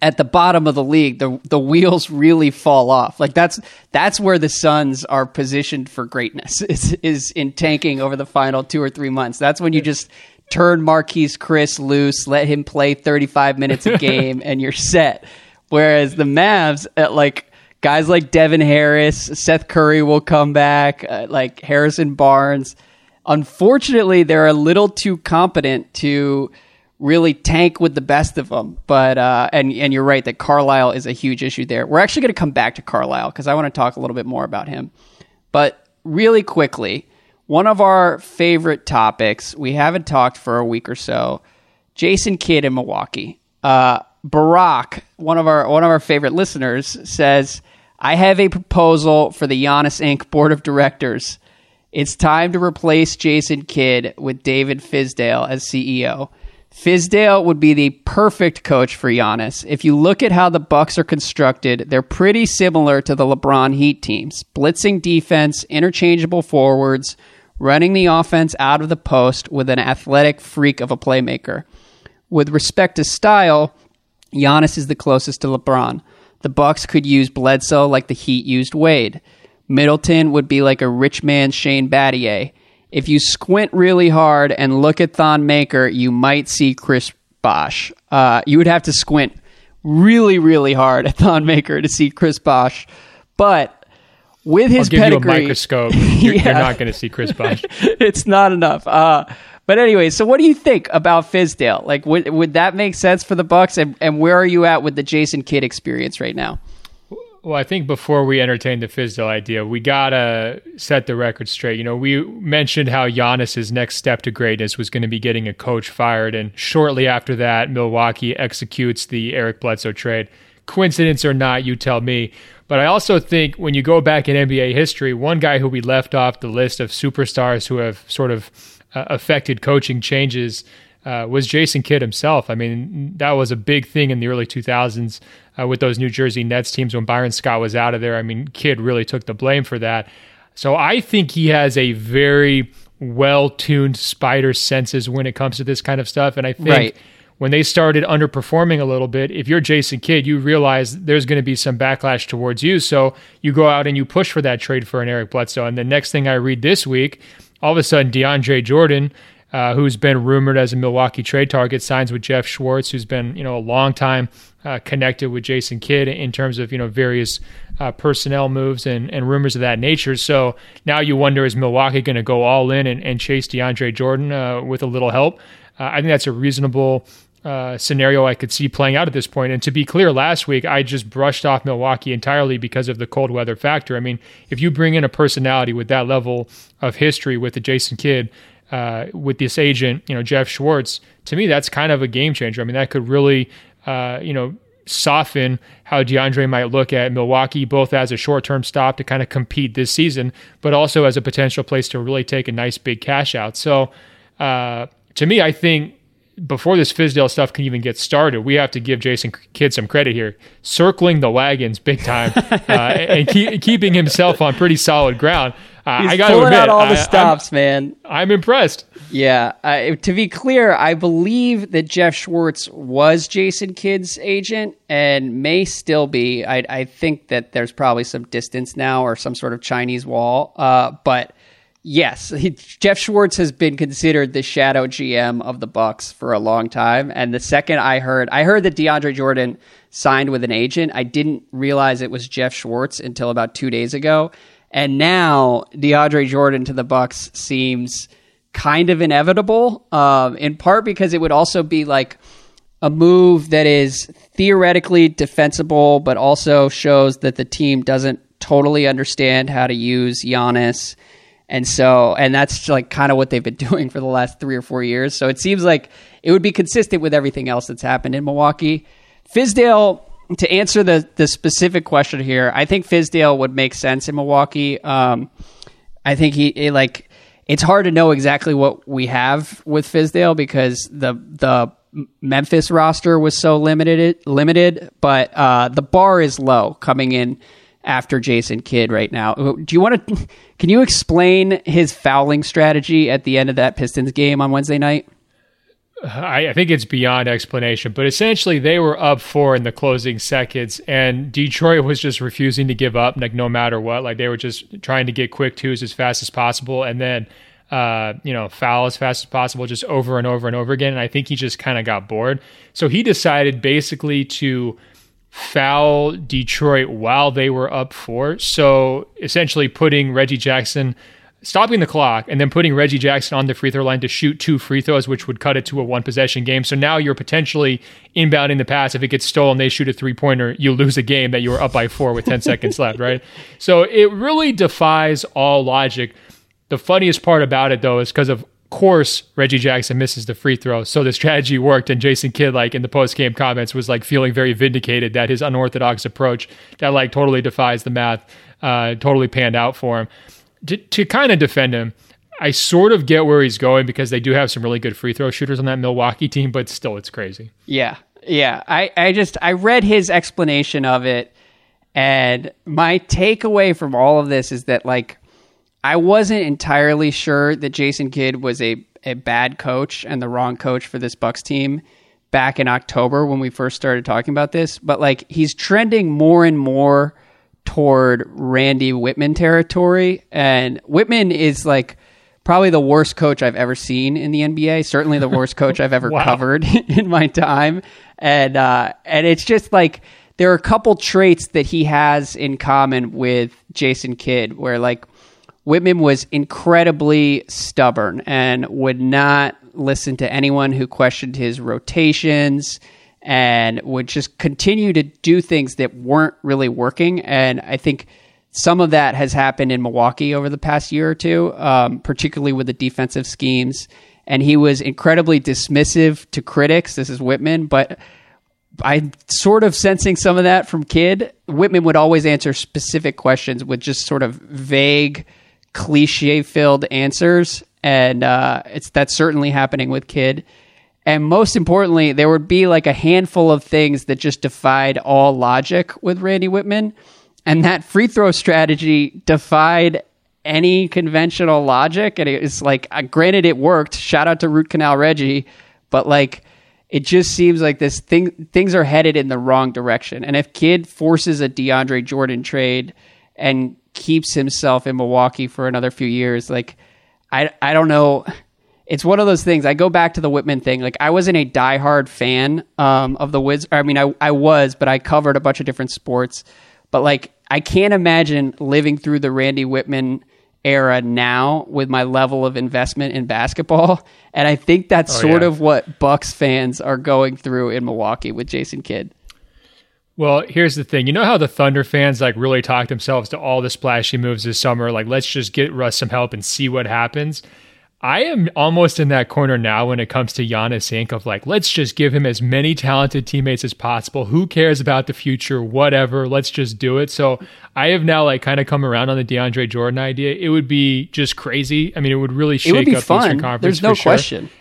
at the bottom of the league the the wheels really fall off. Like that's that's where the Suns are positioned for greatness is is in tanking over the final 2 or 3 months. That's when you just turn Marquese Chriss loose let him play 35 minutes a game and you're set. Whereas the Mavs at like guys like Devin Harris, Seth Curry will come back, uh, like Harrison Barnes. Unfortunately, they're a little too competent to really tank with the best of them. But uh, and and you're right that Carlisle is a huge issue there. We're actually going to come back to Carlisle because I want to talk a little bit more about him. But really quickly, one of our favorite topics we haven't talked for a week or so. Jason Kidd in Milwaukee. Uh, Barack, one of our one of our favorite listeners, says I have a proposal for the Giannis Inc. board of directors. It's time to replace Jason Kidd with David Fizdale as CEO. Fizdale would be the perfect coach for Giannis. If you look at how the Bucks are constructed, they're pretty similar to the LeBron Heat teams. Blitzing defense, interchangeable forwards, running the offense out of the post with an athletic freak of a playmaker. With respect to style, Giannis is the closest to LeBron. The Bucks could use Bledsoe like the Heat used Wade. Middleton would be like a rich man Shane Battier. If you squint really hard and look at Thon Maker, you might see Chris Bosh. Uh, you would have to squint really, really hard at Thon Maker to see Chris Bosh. But with his I'll give pedigree, you a microscope. You're, yeah. you're not going to see Chris Bosh. it's not enough. Uh, but anyway, so what do you think about Fizdale? Like, would would that make sense for the Bucks? And, and where are you at with the Jason Kidd experience right now? Well, I think before we entertain the Fizdale idea, we gotta set the record straight. You know, we mentioned how Giannis's next step to greatness was going to be getting a coach fired, and shortly after that, Milwaukee executes the Eric Bledsoe trade. Coincidence or not, you tell me. But I also think when you go back in NBA history, one guy who we left off the list of superstars who have sort of uh, affected coaching changes uh, was Jason Kidd himself. I mean, that was a big thing in the early 2000s uh, with those New Jersey Nets teams when Byron Scott was out of there. I mean, Kidd really took the blame for that. So I think he has a very well tuned spider senses when it comes to this kind of stuff. And I think. Right when they started underperforming a little bit, if you're Jason Kidd, you realize there's going to be some backlash towards you. So you go out and you push for that trade for an Eric Bledsoe. And the next thing I read this week, all of a sudden, DeAndre Jordan, uh, who's been rumored as a Milwaukee trade target, signs with Jeff Schwartz, who's been you know a long time uh, connected with Jason Kidd in terms of you know various uh, personnel moves and, and rumors of that nature. So now you wonder is Milwaukee going to go all in and, and chase DeAndre Jordan uh, with a little help? Uh, I think that's a reasonable uh, scenario I could see playing out at this point. And to be clear, last week I just brushed off Milwaukee entirely because of the cold weather factor. I mean, if you bring in a personality with that level of history with the Jason Kidd, uh, with this agent, you know, Jeff Schwartz, to me, that's kind of a game changer. I mean, that could really, uh, you know, soften how DeAndre might look at Milwaukee, both as a short term stop to kind of compete this season, but also as a potential place to really take a nice big cash out. So, uh, to me, I think before this Fizdale stuff can even get started, we have to give Jason Kidd some credit here, circling the wagons big time uh, and keep, keeping himself on pretty solid ground. Uh, He's I got to admit, out all the I, stops, I'm, man. I'm impressed. Yeah. Uh, to be clear, I believe that Jeff Schwartz was Jason Kidd's agent and may still be. I, I think that there's probably some distance now or some sort of Chinese wall. Uh, but Yes, he, Jeff Schwartz has been considered the shadow GM of the Bucks for a long time. And the second I heard, I heard that DeAndre Jordan signed with an agent. I didn't realize it was Jeff Schwartz until about two days ago. And now DeAndre Jordan to the Bucks seems kind of inevitable, um, in part because it would also be like a move that is theoretically defensible, but also shows that the team doesn't totally understand how to use Giannis and so, and that's like kind of what they've been doing for the last three or four years. So it seems like it would be consistent with everything else that's happened in Milwaukee. Fizdale, to answer the the specific question here, I think Fizdale would make sense in Milwaukee. Um, I think he it, like it's hard to know exactly what we have with Fizdale because the the Memphis roster was so limited limited, but uh, the bar is low coming in after Jason Kidd right now. Do you want to? Can you explain his fouling strategy at the end of that Pistons game on Wednesday night? I, I, think it's beyond explanation, but essentially they were up four in the closing seconds, and Detroit was just refusing to give up, like no matter what. Like they were just trying to get quick twos as fast as possible, and then uh, you know foul as fast as possible, just over and over and over again. And I think he just kind of got bored, so he decided basically to foul Detroit while they were up four. So essentially putting Reggie Jackson, stopping the clock, and then putting Reggie Jackson on the free throw line to shoot two free throws, which would cut it to a one possession game. So now you're potentially inbounding the pass. If it gets stolen, they shoot a three pointer, you lose a game that you were up by four with 10 seconds left, right? So it really defies all logic. The funniest part about it, though, is because of course Reggie Jackson misses the free throw. So the strategy worked and Jason Kidd like in the post game comments was like feeling very vindicated that his unorthodox approach that like totally defies the math uh, totally panned out for him. To, to kind of defend him, I sort of get where he's going because they do have some really good free throw shooters on that Milwaukee team, but still it's crazy. Yeah. Yeah. I, I just I read his explanation of it and my takeaway from all of this is that like I wasn't entirely sure that Jason Kidd was a, a bad coach and the wrong coach for this Bucks team back in October when we first started talking about this, but like he's trending more and more toward Randy Wittman territory. And Wittman is like probably the worst coach I've ever seen in the NBA, certainly the worst coach I've ever wow. covered in my time. And uh and it's just like there are a couple traits that he has in common with Jason Kidd where like Wittman was incredibly stubborn and would not listen to anyone who questioned his rotations and would just continue to do things that weren't really working. And I think some of that has happened in Milwaukee over the past year or two, um, particularly with the defensive schemes. And he was incredibly dismissive to critics. This is Wittman, but I'm sort of sensing some of that from Kidd. Wittman would always answer specific questions with just sort of vague cliche filled answers, and uh, it's that's certainly happening with Kidd. And most importantly, there would be like a handful of things that just defied all logic with Randy Wittman. And that free throw strategy defied any conventional logic. And it's like, uh, granted, it worked. Shout out to Root Canal Reggie. But like, it just seems like this thing, things are headed in the wrong direction. And if Kidd forces a DeAndre Jordan trade and keeps himself in Milwaukee for another few years, like, I, I don't know it's one of those things. I go back to the Wittman thing. Like I wasn't a diehard fan um, of the Wiz. I mean, I I was, but I covered a bunch of different sports. But like, I can't imagine living through the Randy Wittman era now with my level of investment in basketball. And I think that's oh, sort yeah. of what Bucks fans are going through in Milwaukee with Jason Kidd. Well, here's the thing. You know how the Thunder fans like really talk themselves to all the splashy moves this summer? Like, let's just get Russ some help and see what happens. I am almost in that corner now when it comes to Giannis Inc. of like, let's just give him as many talented teammates as possible. Who cares about the future? Whatever. Let's just do it. So I have now like kind of come around on the DeAndre Jordan idea. It would be just crazy. I mean, it would really shake would up fun. the Eastern Conference. There's no question. Sure.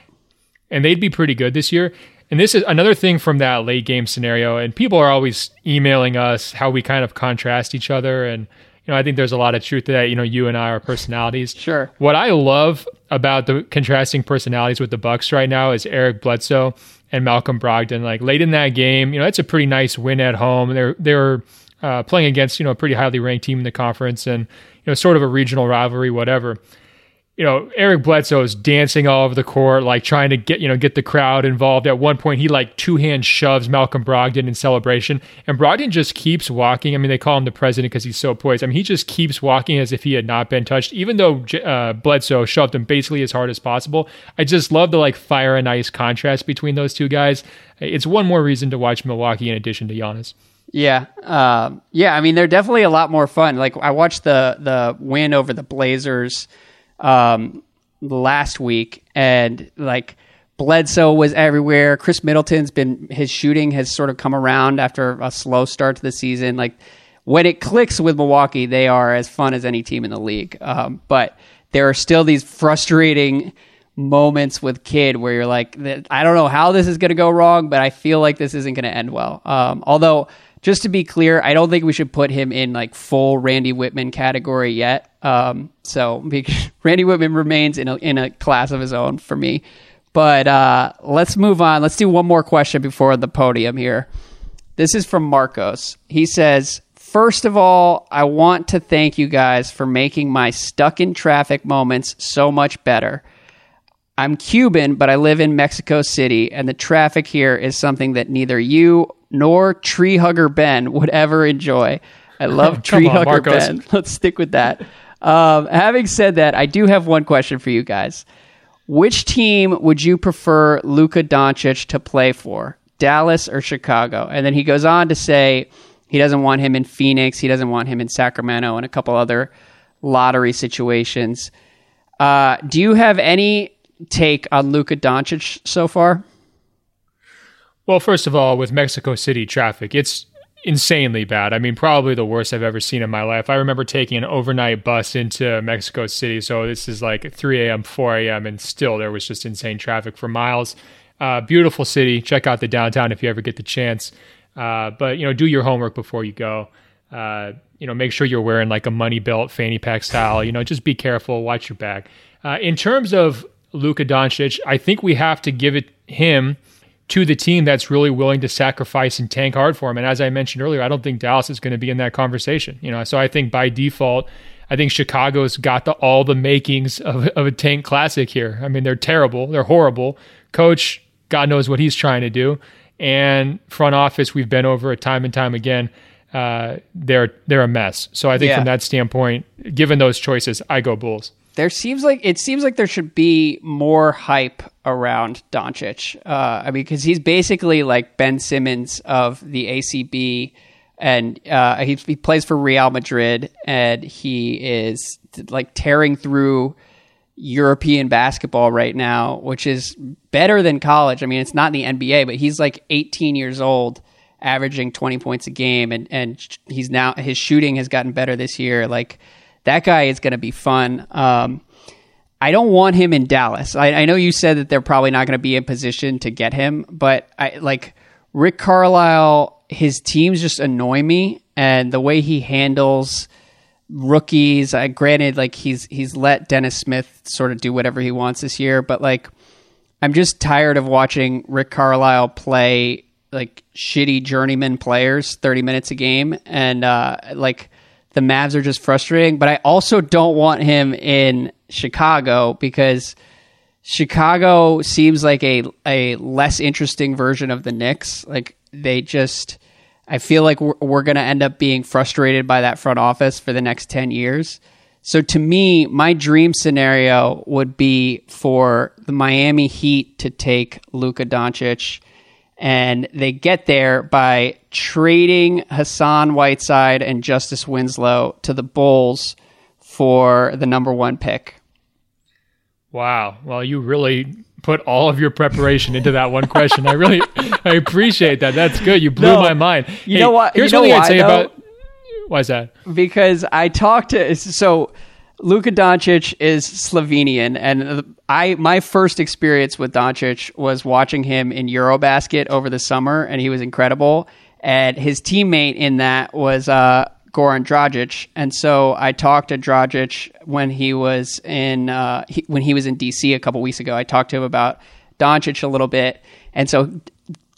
And they'd be pretty good this year. And this is another thing from that late game scenario. And people are always emailing us how we kind of contrast each other and you know, I think there's a lot of truth to that. You know, you and I are personalities. Sure. What I love about the contrasting personalities with the Bucks right now is Eric Bledsoe and Malcolm Brogdon. Like late in that game, you know, it's a pretty nice win at home. They're they're uh, playing against you know a pretty highly ranked team in the conference and you know sort of a regional rivalry, whatever you know, Eric Bledsoe is dancing all over the court, like trying to get, you know, get the crowd involved. At one point, he like two hand shoves Malcolm Brogdon in celebration, and Brogdon just keeps walking. I mean, they call him the president because he's so poised. I mean, he just keeps walking as if he had not been touched, even though uh, Bledsoe shoved him basically as hard as possible. I just love the like fire and ice contrast between those two guys. It's one more reason to watch Milwaukee in addition to Giannis. Yeah, um, yeah. I mean, they're definitely a lot more fun. Like I watched the the win over the Blazers um, last week, and like Bledsoe was everywhere. Khris Middleton's been his shooting has sort of come around after a slow start to the season. Like when it clicks with Milwaukee, they are as fun as any team in the league. Um, but there are still these frustrating moments with Kidd where you're like, I don't know how this is going to go wrong, but I feel like this isn't going to end well. Um, although just to be clear, I don't think we should put him in like full Randy Wittman category yet. Um, so Randy Wittman remains in a in a class of his own for me. But uh, let's move on. Let's do one more question before the podium here. This is from Marcos. He says, First of all, I want to thank you guys for making my stuck in traffic moments so much better. I'm Cuban, but I live in Mexico City, and the traffic here is something that neither you nor Tree Hugger Ben would ever enjoy. I love Tree on, Hugger Marcos. Ben. Let's stick with that. Um, having said that, I do have one question for you guys. Which team would you prefer Luka Doncic to play for, Dallas or Chicago? And then he goes on to say he doesn't want him in Phoenix, he doesn't want him in Sacramento, and a couple other lottery situations. Uh, do you have any take on Luka Doncic so far? Well, first of all, with Mexico City traffic, it's insanely bad. I mean, probably the worst I've ever seen in my life. I remember taking an overnight bus into Mexico City. So this is like 3 a.m., 4 a.m., and still there was just insane traffic for miles. Uh, beautiful city. Check out the downtown if you ever get the chance. Uh, but you know, do your homework before you go. Uh, you know, make sure you're wearing like a money belt, fanny pack style. You know, just be careful. Watch your back. Uh, in terms of Luka Doncic, I think we have to give it him to the team that's really willing to sacrifice and tank hard for him. And as I mentioned earlier, I don't think Dallas is going to be in that conversation. You know, so I think by default, I think Chicago's got the, all the makings of, of a tank classic here. I mean, they're terrible, they're horrible. Coach, God knows what he's trying to do, and front office, we've been over it time and time again. Uh, they're they're a mess. So I think yeah. from that standpoint, given those choices, I go Bulls there seems like it seems like there should be more hype around Doncic. Uh, I mean, because he's basically like Ben Simmons of the ACB, and uh, he, he plays for Real Madrid, and he is like tearing through European basketball right now, which is better than college. I mean, it's not in the NBA, but he's like 18 years old, averaging 20 points a game, and and he's now his shooting has gotten better this year. Like that guy is going to be fun. Um, I don't want him in Dallas. I, I know you said that they're probably not going to be in position to get him, but I like Rick Carlisle. His teams just annoy me, and the way he handles rookies. I granted, like he's he's let Dennis Smith sort of do whatever he wants this year, but like I'm just tired of watching Rick Carlisle play like shitty journeyman players 30 minutes a game, and uh, like the Mavs are just frustrating. But I also don't want him in Chicago because Chicago seems like a a less interesting version of the Knicks. Like they just I feel like we're, we're going to end up being frustrated by that front office for the next 10 years. So to me, my dream scenario would be for the Miami Heat to take Luka Doncic and they get there by trading Hassan Whiteside and Justice Winslow to the Bulls for the number 1 pick. Wow. Well, you really put all of your preparation into that one question. I really, I appreciate that. That's good. You blew no, my mind. You hey, know what? Here's you know what I'd say though? about. Why is that? Because I talked to so Luka Doncic is Slovenian, and I my first experience with Doncic was watching him in EuroBasket over the summer, and he was incredible. And his teammate in that was uh, Goran Dragic, and so I talked to Dragic when he was in uh, he, when he was in DC a couple weeks ago. I talked to him about Doncic a little bit, and so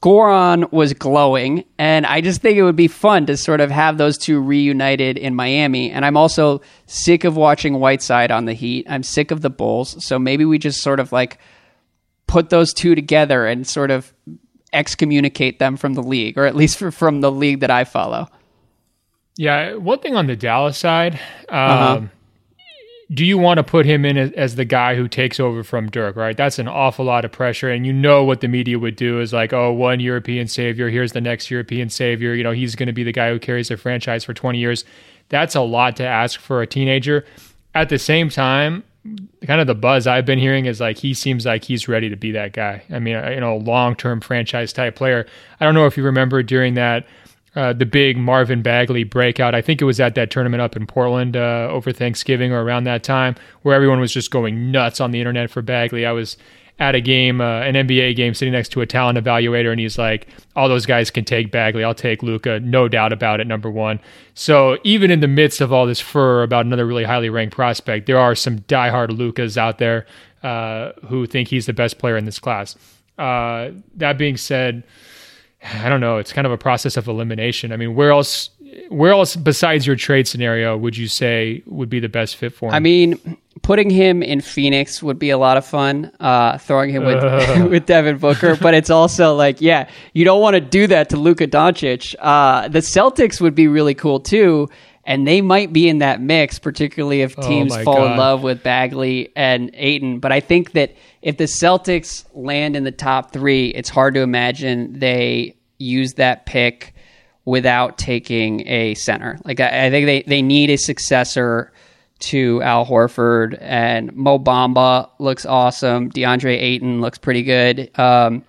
Goran was glowing, and I just think it would be fun to sort of have those two reunited in Miami. And I'm also sick of watching Whiteside on the Heat. I'm sick of the Bulls, so maybe we just sort of like put those two together and sort of excommunicate them from the league, or at least for, from the league that I follow. Yeah, one thing on the Dallas side, um, uh-huh. Do you want to put him in as, the guy who takes over from Dirk? Right, that's an awful lot of pressure, and you know what the media would do is like, oh, one European savior, here's the next European savior. You know, he's going to be the guy who carries the franchise for 20 years. That's a lot to ask for a teenager. At the same time, kind of the buzz I've been hearing is like he seems like he's ready to be that guy. I mean, you know, long term franchise type player. I don't know if you remember during that uh, the big Marvin Bagley breakout. I think it was at that tournament up in Portland uh, over Thanksgiving or around that time, where everyone was just going nuts on the internet for Bagley. I was at a game, uh, an NBA game, sitting next to a talent evaluator, and he's like, "All those guys can take Bagley. I'll take Luka, no doubt about it." Number one. So even in the midst of all this fur about another really highly ranked prospect, there are some diehard Lucas out there uh, who think he's the best player in this class. Uh, that being said I don't know. It's kind of a process of elimination. I mean, where else, where else besides your trade scenario would you say would be the best fit for him? I mean, putting him in Phoenix would be a lot of fun. Uh, throwing him with uh. with Devin Booker, but it's also like, yeah, you don't want to do that to Luka Doncic. Uh, the Celtics would be really cool too. And they might be in that mix, particularly if oh teams oh fall God. in love with Bagley and Ayton. But I think that if the Celtics land in the top three, it's hard to imagine they use that pick without taking a center. Like I, I think they, they need a successor to Al Horford and Mo Bamba looks awesome. DeAndre Ayton looks pretty good. Um,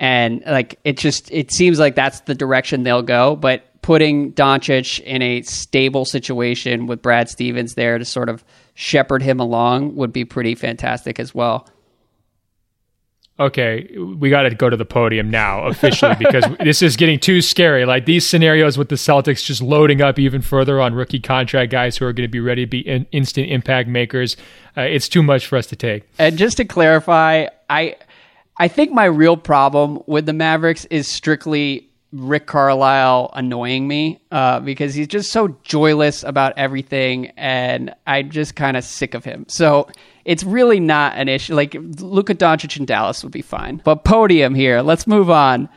and like it just it seems like that's the direction they'll go. But putting Doncic in a stable situation with Brad Stevens there to sort of shepherd him along would be pretty fantastic as well okay, we got to go to the podium now officially because this is getting too scary. Like these scenarios with the Celtics just loading up even further on rookie contract guys who are going to be ready to be in, instant impact makers. Uh, it's too much for us to take. And just to clarify, I I think my real problem with the Mavericks is strictly Rick Carlisle annoying me uh, because he's just so joyless about everything, and I'm just kind of sick of him. So it's really not an issue. Like Luka Doncic in Dallas would be fine, but podium here. Let's move on.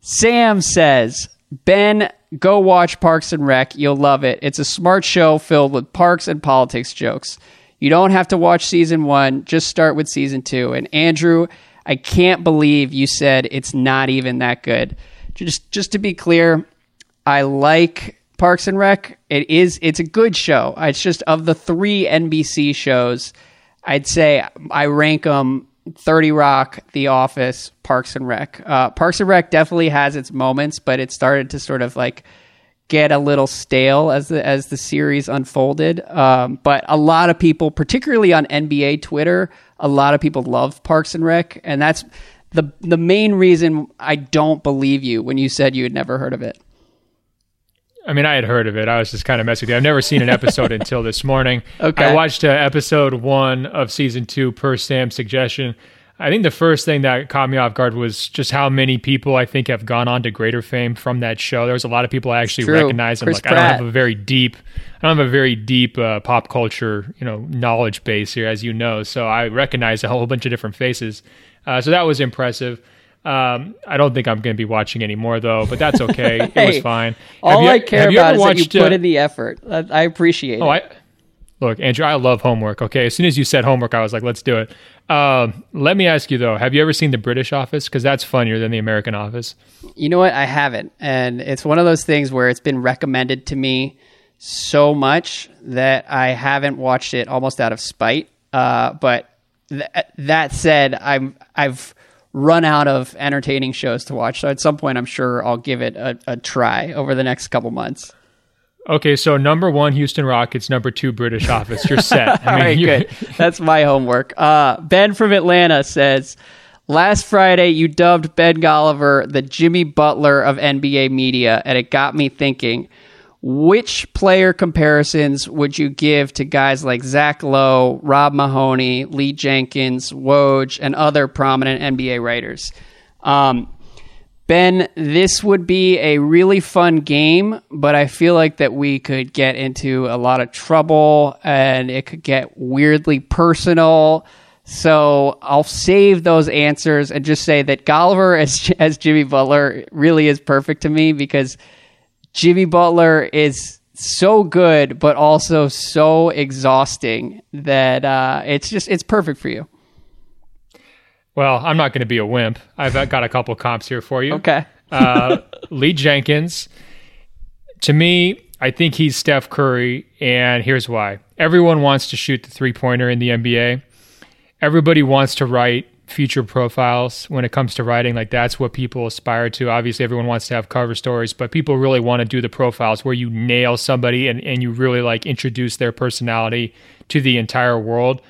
Sam says, Ben, go watch Parks and Rec. You'll love it. It's a smart show filled with parks and politics jokes. You don't have to watch season one. Just start with season two. And Andrew, I can't believe you said it's not even that good just just to be clear, I like Parks and Rec. It is it's a good show. It's just of the three NBC shows, I'd say I rank them 30 Rock, The Office, Parks and Rec. Uh, Parks and Rec definitely has its moments, but it started to sort of like get a little stale as the as the series unfolded. Um, but a lot of people, particularly on NBA Twitter, a lot of people love Parks and Rec, and that's the the main reason I don't believe you when you said you had never heard of it. I mean, I had heard of it. I was just kind of messing with you. I've never seen an episode until this morning. Okay. I watched uh, episode one of season two per Sam's suggestion. I think the first thing that caught me off guard was just how many people I think have gone on to greater fame from that show. There was a lot of people I actually True. recognize. And Chris like, I don't have a very deep, I don't have a very deep uh, pop culture, you know, knowledge base here, as you know. So I recognize a whole bunch of different faces. Uh, so that was impressive. Um, I don't think I'm going to be watching anymore though, but that's okay. it was fine. All you- I care about is that you watched, uh, put in the effort. I, I appreciate Oh, it. I look, Andrew. I love homework. Okay, as soon as you said homework, I was like, let's do it. Um, let me ask you though: Have you ever seen the British Office? Because that's funnier than the American Office. You know what? I haven't. And it's one of those things where it's been recommended to me so much that I haven't watched it almost out of spite. Uh, but th- that said, I'm, I've run out of entertaining shows to watch. So at some point, I'm sure I'll give it a, a try over the next couple months. Okay, so number one, Houston Rockets. Number two, British Office. You're set. All right, you- good. That's my homework. Uh, ben from Atlanta says, Last Friday, you dubbed Ben Golliver the Jimmy Butler of NBA media, and it got me thinking. Which player comparisons would you give to guys like Zach Lowe, Rob Mahoney, Lee Jenkins, Woj, and other prominent NBA writers? Um, Ben, this would be a really fun game, but I feel like that we could get into a lot of trouble and it could get weirdly personal. So I'll save those answers and just say that Golliver as as Jimmy Butler really is perfect to me because Jimmy Butler is so good, but also so exhausting that uh, it's just it's perfect for you. Well, I'm not going to be a wimp. I've got a couple comps here for you. Okay. uh, Lee Jenkins. To me, I think he's Steph Curry, and here's why. Everyone wants to shoot the three pointer in the NBA. Everybody wants to write future profiles when it comes to writing. Like that's what people aspire to. Obviously, everyone wants to have cover stories, but people really want to do the profiles where you nail somebody and, and you really like introduce their personality to the entire world.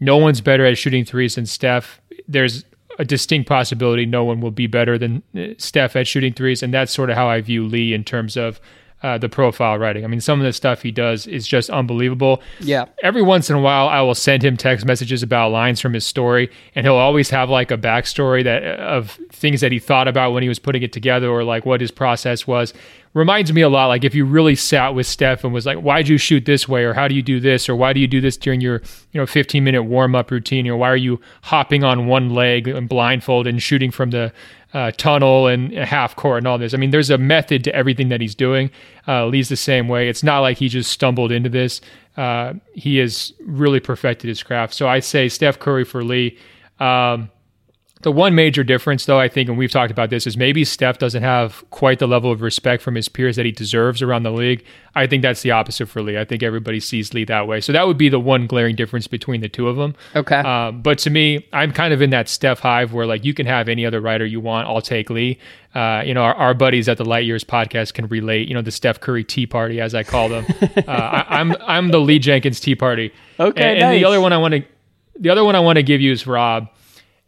No one's better at shooting threes than Steph. There's a distinct possibility no one will be better than uh, Steph at shooting threes, and that's sort of how I view Lee in terms of uh, the profile writing. I mean, some of the stuff he does is just unbelievable. Yeah. Every once in a while, I will send him text messages about lines from his story, and he'll always have like a backstory that of things that he thought about when he was putting it together, or like what his process was. Reminds me a lot like if you really sat with Steph and was like, "Why'd you shoot this way?" or "How do you do this?" or "Why do you do this during your you know 15 minute warm up routine?" or "Why are you hopping on one leg and blindfold and shooting from the uh, tunnel and half court and all this. I mean, there's a method to everything that he's doing. Uh, Lee's the same way. It's not like he just stumbled into this. Uh, he has really perfected his craft. So I say Steph Curry for Lee. Um, the one major difference, though, I think, and we've talked about this, is maybe Steph doesn't have quite the level of respect from his peers that he deserves around the league. I think that's the opposite for Lee. I think everybody sees Lee that way. So that would be the one glaring difference between the two of them. Okay. Um, but to me, I'm kind of in that Steph hive where like you can have any other writer you want. I'll take Lee. Uh, you know, our, our buddies at the Light Years podcast can relate. You know, the Steph Curry Tea Party, as I call them. uh, I, I'm I'm the Lee Jenkins Tea Party. Okay, And, and nice. the other one I want to the other one I want to give you is Rob.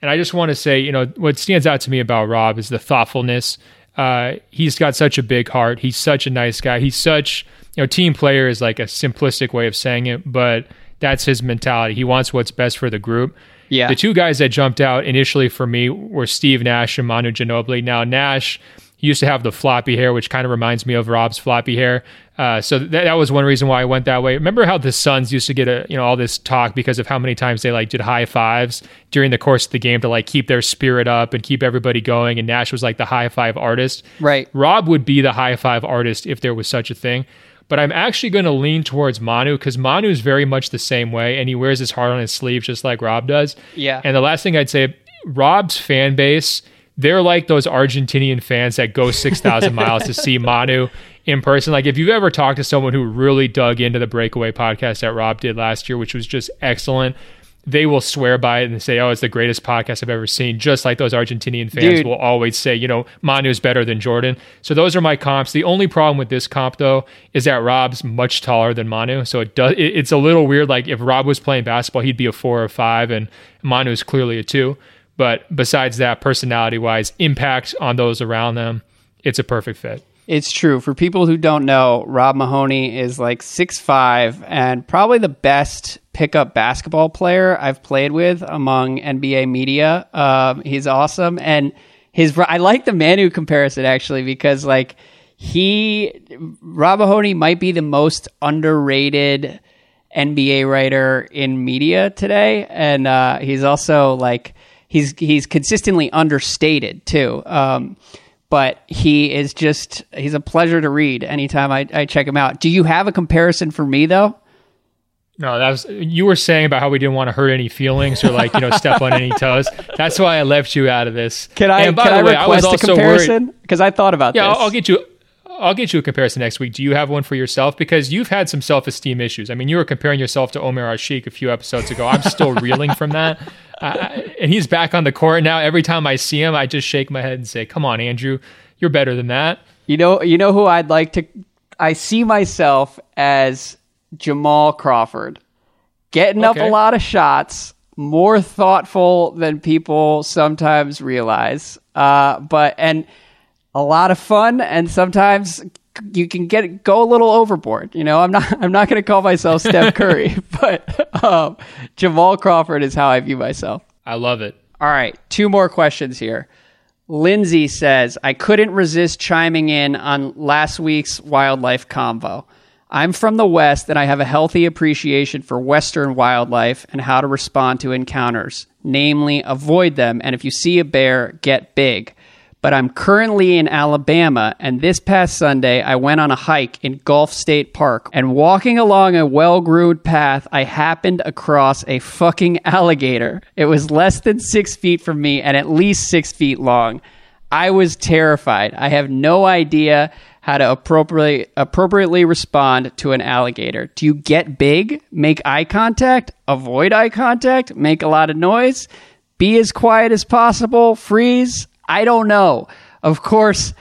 And I just want to say, you know, what stands out to me about Rob is the thoughtfulness. Uh, he's got such a big heart. He's such a nice guy. He's such, you know, team player is like a simplistic way of saying it, but that's his mentality. He wants what's best for the group. Yeah. The two guys that jumped out initially for me were Steve Nash and Manu Ginobili. Now, Nash he used to have the floppy hair, which kind of reminds me of Rob's floppy hair. Uh, so that, that was one reason why I went that way. Remember how the Suns used to get a you know all this talk because of how many times they like did high fives during the course of the game to like keep their spirit up and keep everybody going. And Nash was like the high five artist. Right. Rob would be the high five artist if there was such a thing. But I'm actually going to lean towards Manu because Manu is very much the same way, and he wears his heart on his sleeve just like Rob does. Yeah. And the last thing I'd say, Rob's fan base, they're like those Argentinian fans that go 6,000 miles to see Manu in person. Like if you've ever talked to someone who really dug into the Breakaway podcast that Rob did last year, which was just excellent, they will swear by it and say, "Oh, it's the greatest podcast I've ever seen." Just like those Argentinian fans Dude. will always say, you know, Manu's better than Jordan. So those are my comps. The only problem with this comp though is that Rob's much taller than Manu, so it does. It, it's a little weird. Like if Rob was playing basketball, he'd be a four or five, and Manu is clearly a two. But besides that, personality wise, impact on those around them, it's a perfect fit. It's true. For people who don't know, Rob Mahoney is like six five and probably the best pickup basketball player I've played with among NBA media. Um, he's awesome, and his I like the Manu comparison actually because like he Rob Mahoney might be the most underrated NBA writer in media today, and uh, he's also like he's he's consistently understated too. Um, but he is just he's a pleasure to read anytime I, I check him out. Do you have a comparison for me though? No, that was you were saying about how we didn't want to hurt any feelings or like you know step on any toes. That's why I left you out of this. Can I And by can the I way, I was request a also comparison? Because I thought about Yeah, this. I'll, I'll get you. I'll get you a comparison next week. Do you have one for yourself? Because you've had some self-esteem issues. I mean, you were comparing yourself to Omer Asik a few episodes ago. I'm still reeling from that. Uh, and he's back on the court now. Every time I see him, I just shake my head and say, "Come on, Andrew, you're better than that." You know, you know who I'd like to. I see myself as Jamal Crawford, getting up a lot of shots, more thoughtful than people sometimes realize. Uh, but and a lot of fun, and sometimes you can get go a little overboard. You know, I'm not I'm not going to call myself Steph Curry, but um, Jamal Crawford is how I view myself. I love it. All right, two more questions here. Lindsay says, I couldn't resist chiming in on last week's wildlife convo. I'm from the West and I have a healthy appreciation for Western wildlife and how to respond to encounters, namely, avoid them, and if you see a bear, get big. But I'm currently in Alabama, and this past Sunday I went on a hike in Gulf State Park, and walking along a well groomed path, I happened across a fucking alligator. It was less than six feet from me and at least six feet long. I was terrified. I have no idea how to appropriately appropriately respond to an alligator. Do you get big, make eye contact, avoid eye contact, make a lot of noise, be as quiet as possible, freeze? I don't know. Of course,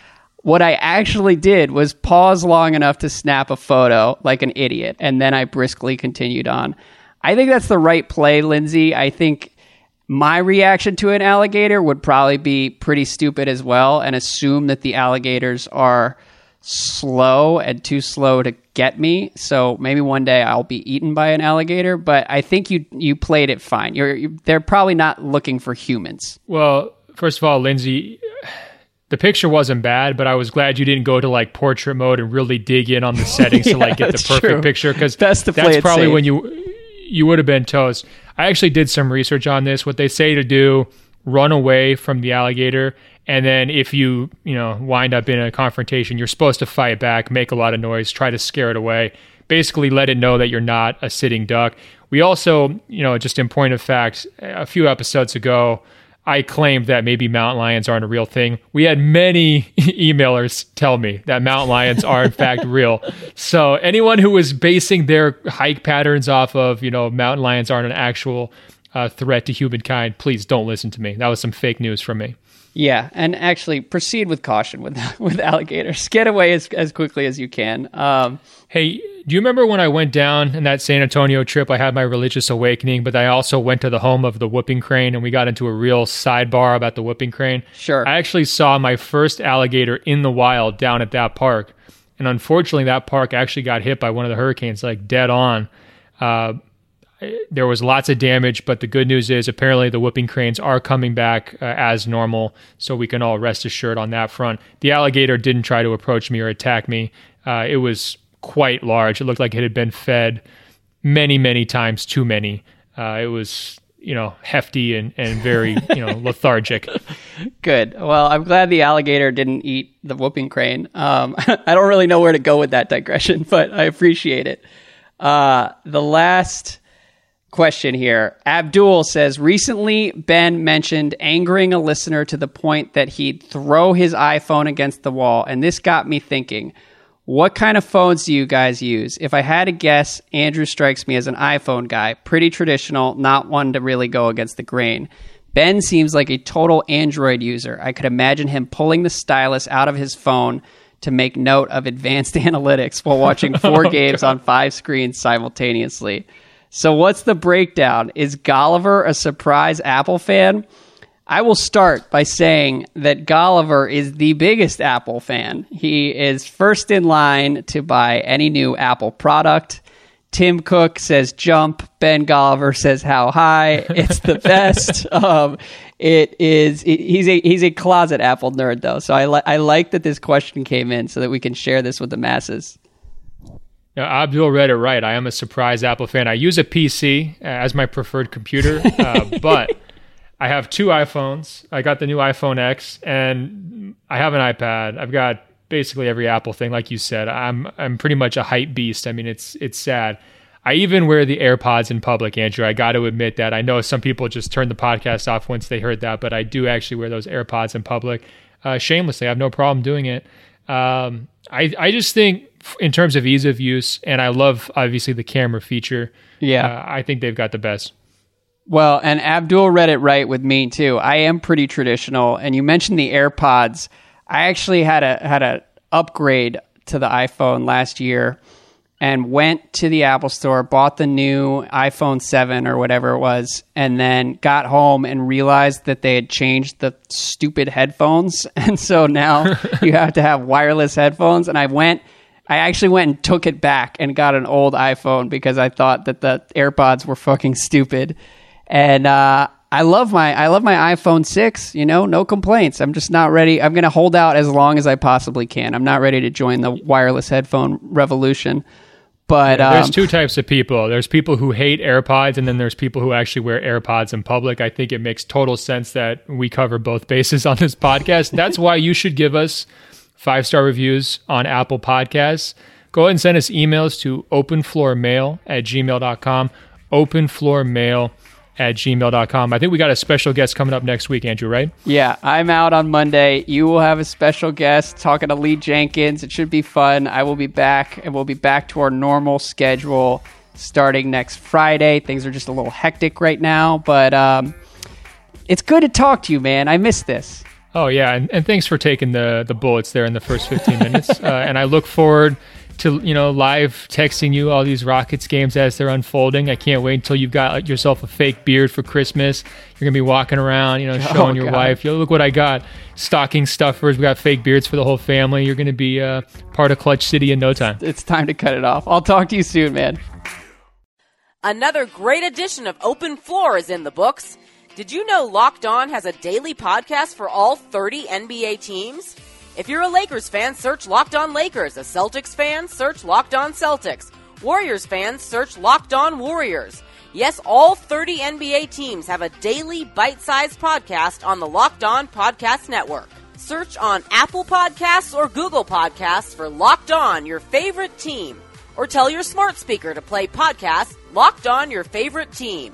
what I actually did was pause long enough to snap a photo like an idiot, and then I briskly continued on. I think that's the right play, Lindsay. I think my reaction to an alligator would probably be pretty stupid as well and assume that the alligators are slow and too slow to get me. So maybe one day I'll be eaten by an alligator, but I think you you played it fine. You're, you they're probably not looking for humans. Well, first of all, Lindsay, the picture wasn't bad, but I was glad you didn't go to like portrait mode and really dig in on the settings to like get the perfect true. picture because to play that's probably safe. when you you would have been toast. I actually did some research on this. What they say to do: run away from the alligator, and then if you you know wind up in a confrontation, you're supposed to fight back, make a lot of noise, try to scare it away. Basically, let it know that you're not a sitting duck. We also, you know, just in point of fact, a few episodes ago, I claimed that maybe mountain lions aren't a real thing. We had many emailers tell me that mountain lions are in fact real. So anyone who was basing their hike patterns off of, you know, mountain lions aren't an actual uh, threat to humankind, please don't listen to me. That was some fake news from me. Yeah, and actually proceed with caution with with alligators. Get away as as quickly as you can. Um, Hey, do you remember when I went down in that San Antonio trip? I had my religious awakening, but I also went to the home of the whooping crane and we got into a real sidebar about the whooping crane. Sure. I actually saw my first alligator in the wild down at that park. And unfortunately, that park actually got hit by one of the hurricanes, like dead on. Uh, there was lots of damage, but the good news is apparently the whooping cranes are coming back uh, as normal, so we can all rest assured on that front. The alligator didn't try to approach me or attack me. Uh, it was quite large. It looked like it had been fed many, many times too many. Uh, it was, you know, hefty and, and very, you know, lethargic. Good. Well, I'm glad the alligator didn't eat the whooping crane. Um, I don't really know where to go with that digression, but I appreciate it. Uh, the last question here Abdul says Recently, Ben mentioned angering a listener to the point that he'd throw his iPhone against the wall, and this got me thinking. What kind of phones do you guys use? If I had to guess, Andrew strikes me as an iPhone guy, pretty traditional, not one to really go against the grain. Ben seems like a total Android user. I could imagine him pulling the stylus out of his phone to make note of advanced analytics while watching four oh, games God. on five screens simultaneously. So, what's the breakdown? Is Golliver a surprise Apple fan? I will start by saying that Golliver is the biggest Apple fan. He is first in line to buy any new Apple product. Tim Cook says jump. Ben Golliver says how high. It's the best. um, it is. It, he's a he's a closet Apple nerd though, so I li- I like that this question came in so that we can share this with the masses. Yeah, Abdul read it right. I am a surprise Apple fan. I use a PC as my preferred computer, uh, but I have two iPhones. I got the new iPhone X, and I have an iPad. I've got basically every Apple thing, like you said. I'm I'm pretty much a hype beast. I mean, it's it's sad. I even wear the AirPods in public, Andrew. I got to admit that. I know some people just turn the podcast off once they heard that, but I do actually wear those AirPods in public uh, shamelessly. I have no problem doing it. Um, I I just think in terms of ease of use, and I love obviously the camera feature. Yeah, uh, I think they've got the best. Well, and Abdul read it right with me too. I am pretty traditional, and you mentioned the AirPods. I actually had a had a upgrade to the iPhone last year and went to the Apple store, bought the new iPhone 7 or whatever it was, and then got home and realized that they had changed the stupid headphones. And so now you have to have wireless headphones. And I went, I actually went and took it back and got an old iPhone because I thought that the AirPods were fucking stupid. And, uh, I love my I love my iPhone 6, you know, no complaints. I'm just not ready. I'm going to hold out as long as I possibly can. I'm not ready to join the wireless headphone revolution. But yeah, there's um, two types of people. There's people who hate AirPods, and then there's people who actually wear AirPods in public. I think it makes total sense that we cover both bases on this podcast. That's why you should give us five star reviews on Apple Podcasts. Go ahead and send us emails to openfloormail at gmail.com. Openfloormail at gmail.com. I think we got a special guest coming up next week, Andrew, right? Yeah, I'm out on Monday. You will have a special guest talking to Lee Jenkins. It should be fun. I will be back, and we'll be back to our normal schedule starting next Friday. Things are just a little hectic right now, but um, it's good to talk to you, man. I miss this. Oh, yeah, and, and thanks for taking the, the bullets there in the first 15 minutes. uh, and I look forward – to you know live texting you all these Rockets games as they're unfolding. I can't wait until you've got yourself a fake beard for Christmas. You're gonna be walking around, you know, showing oh, your wife, yo, look what I got. Stocking stuffers. We got fake beards for the whole family. You're gonna be uh, part of Clutch City in no time. It's time to cut it off. I'll talk to you soon, man. Another great edition of Open Floor is in the books. Did you know Locked On has a daily podcast for all 30 NBA teams? If you're a Lakers fan, search Locked On Lakers. A Celtics fan, search Locked On Celtics. Warriors fans, search Locked On Warriors. Yes, all 30 NBA teams have a daily bite-sized podcast on the Locked On Podcast Network. Search on Apple Podcasts or Google Podcasts for Locked On, your favorite team. Or tell your smart speaker to play podcast Locked On, your favorite team.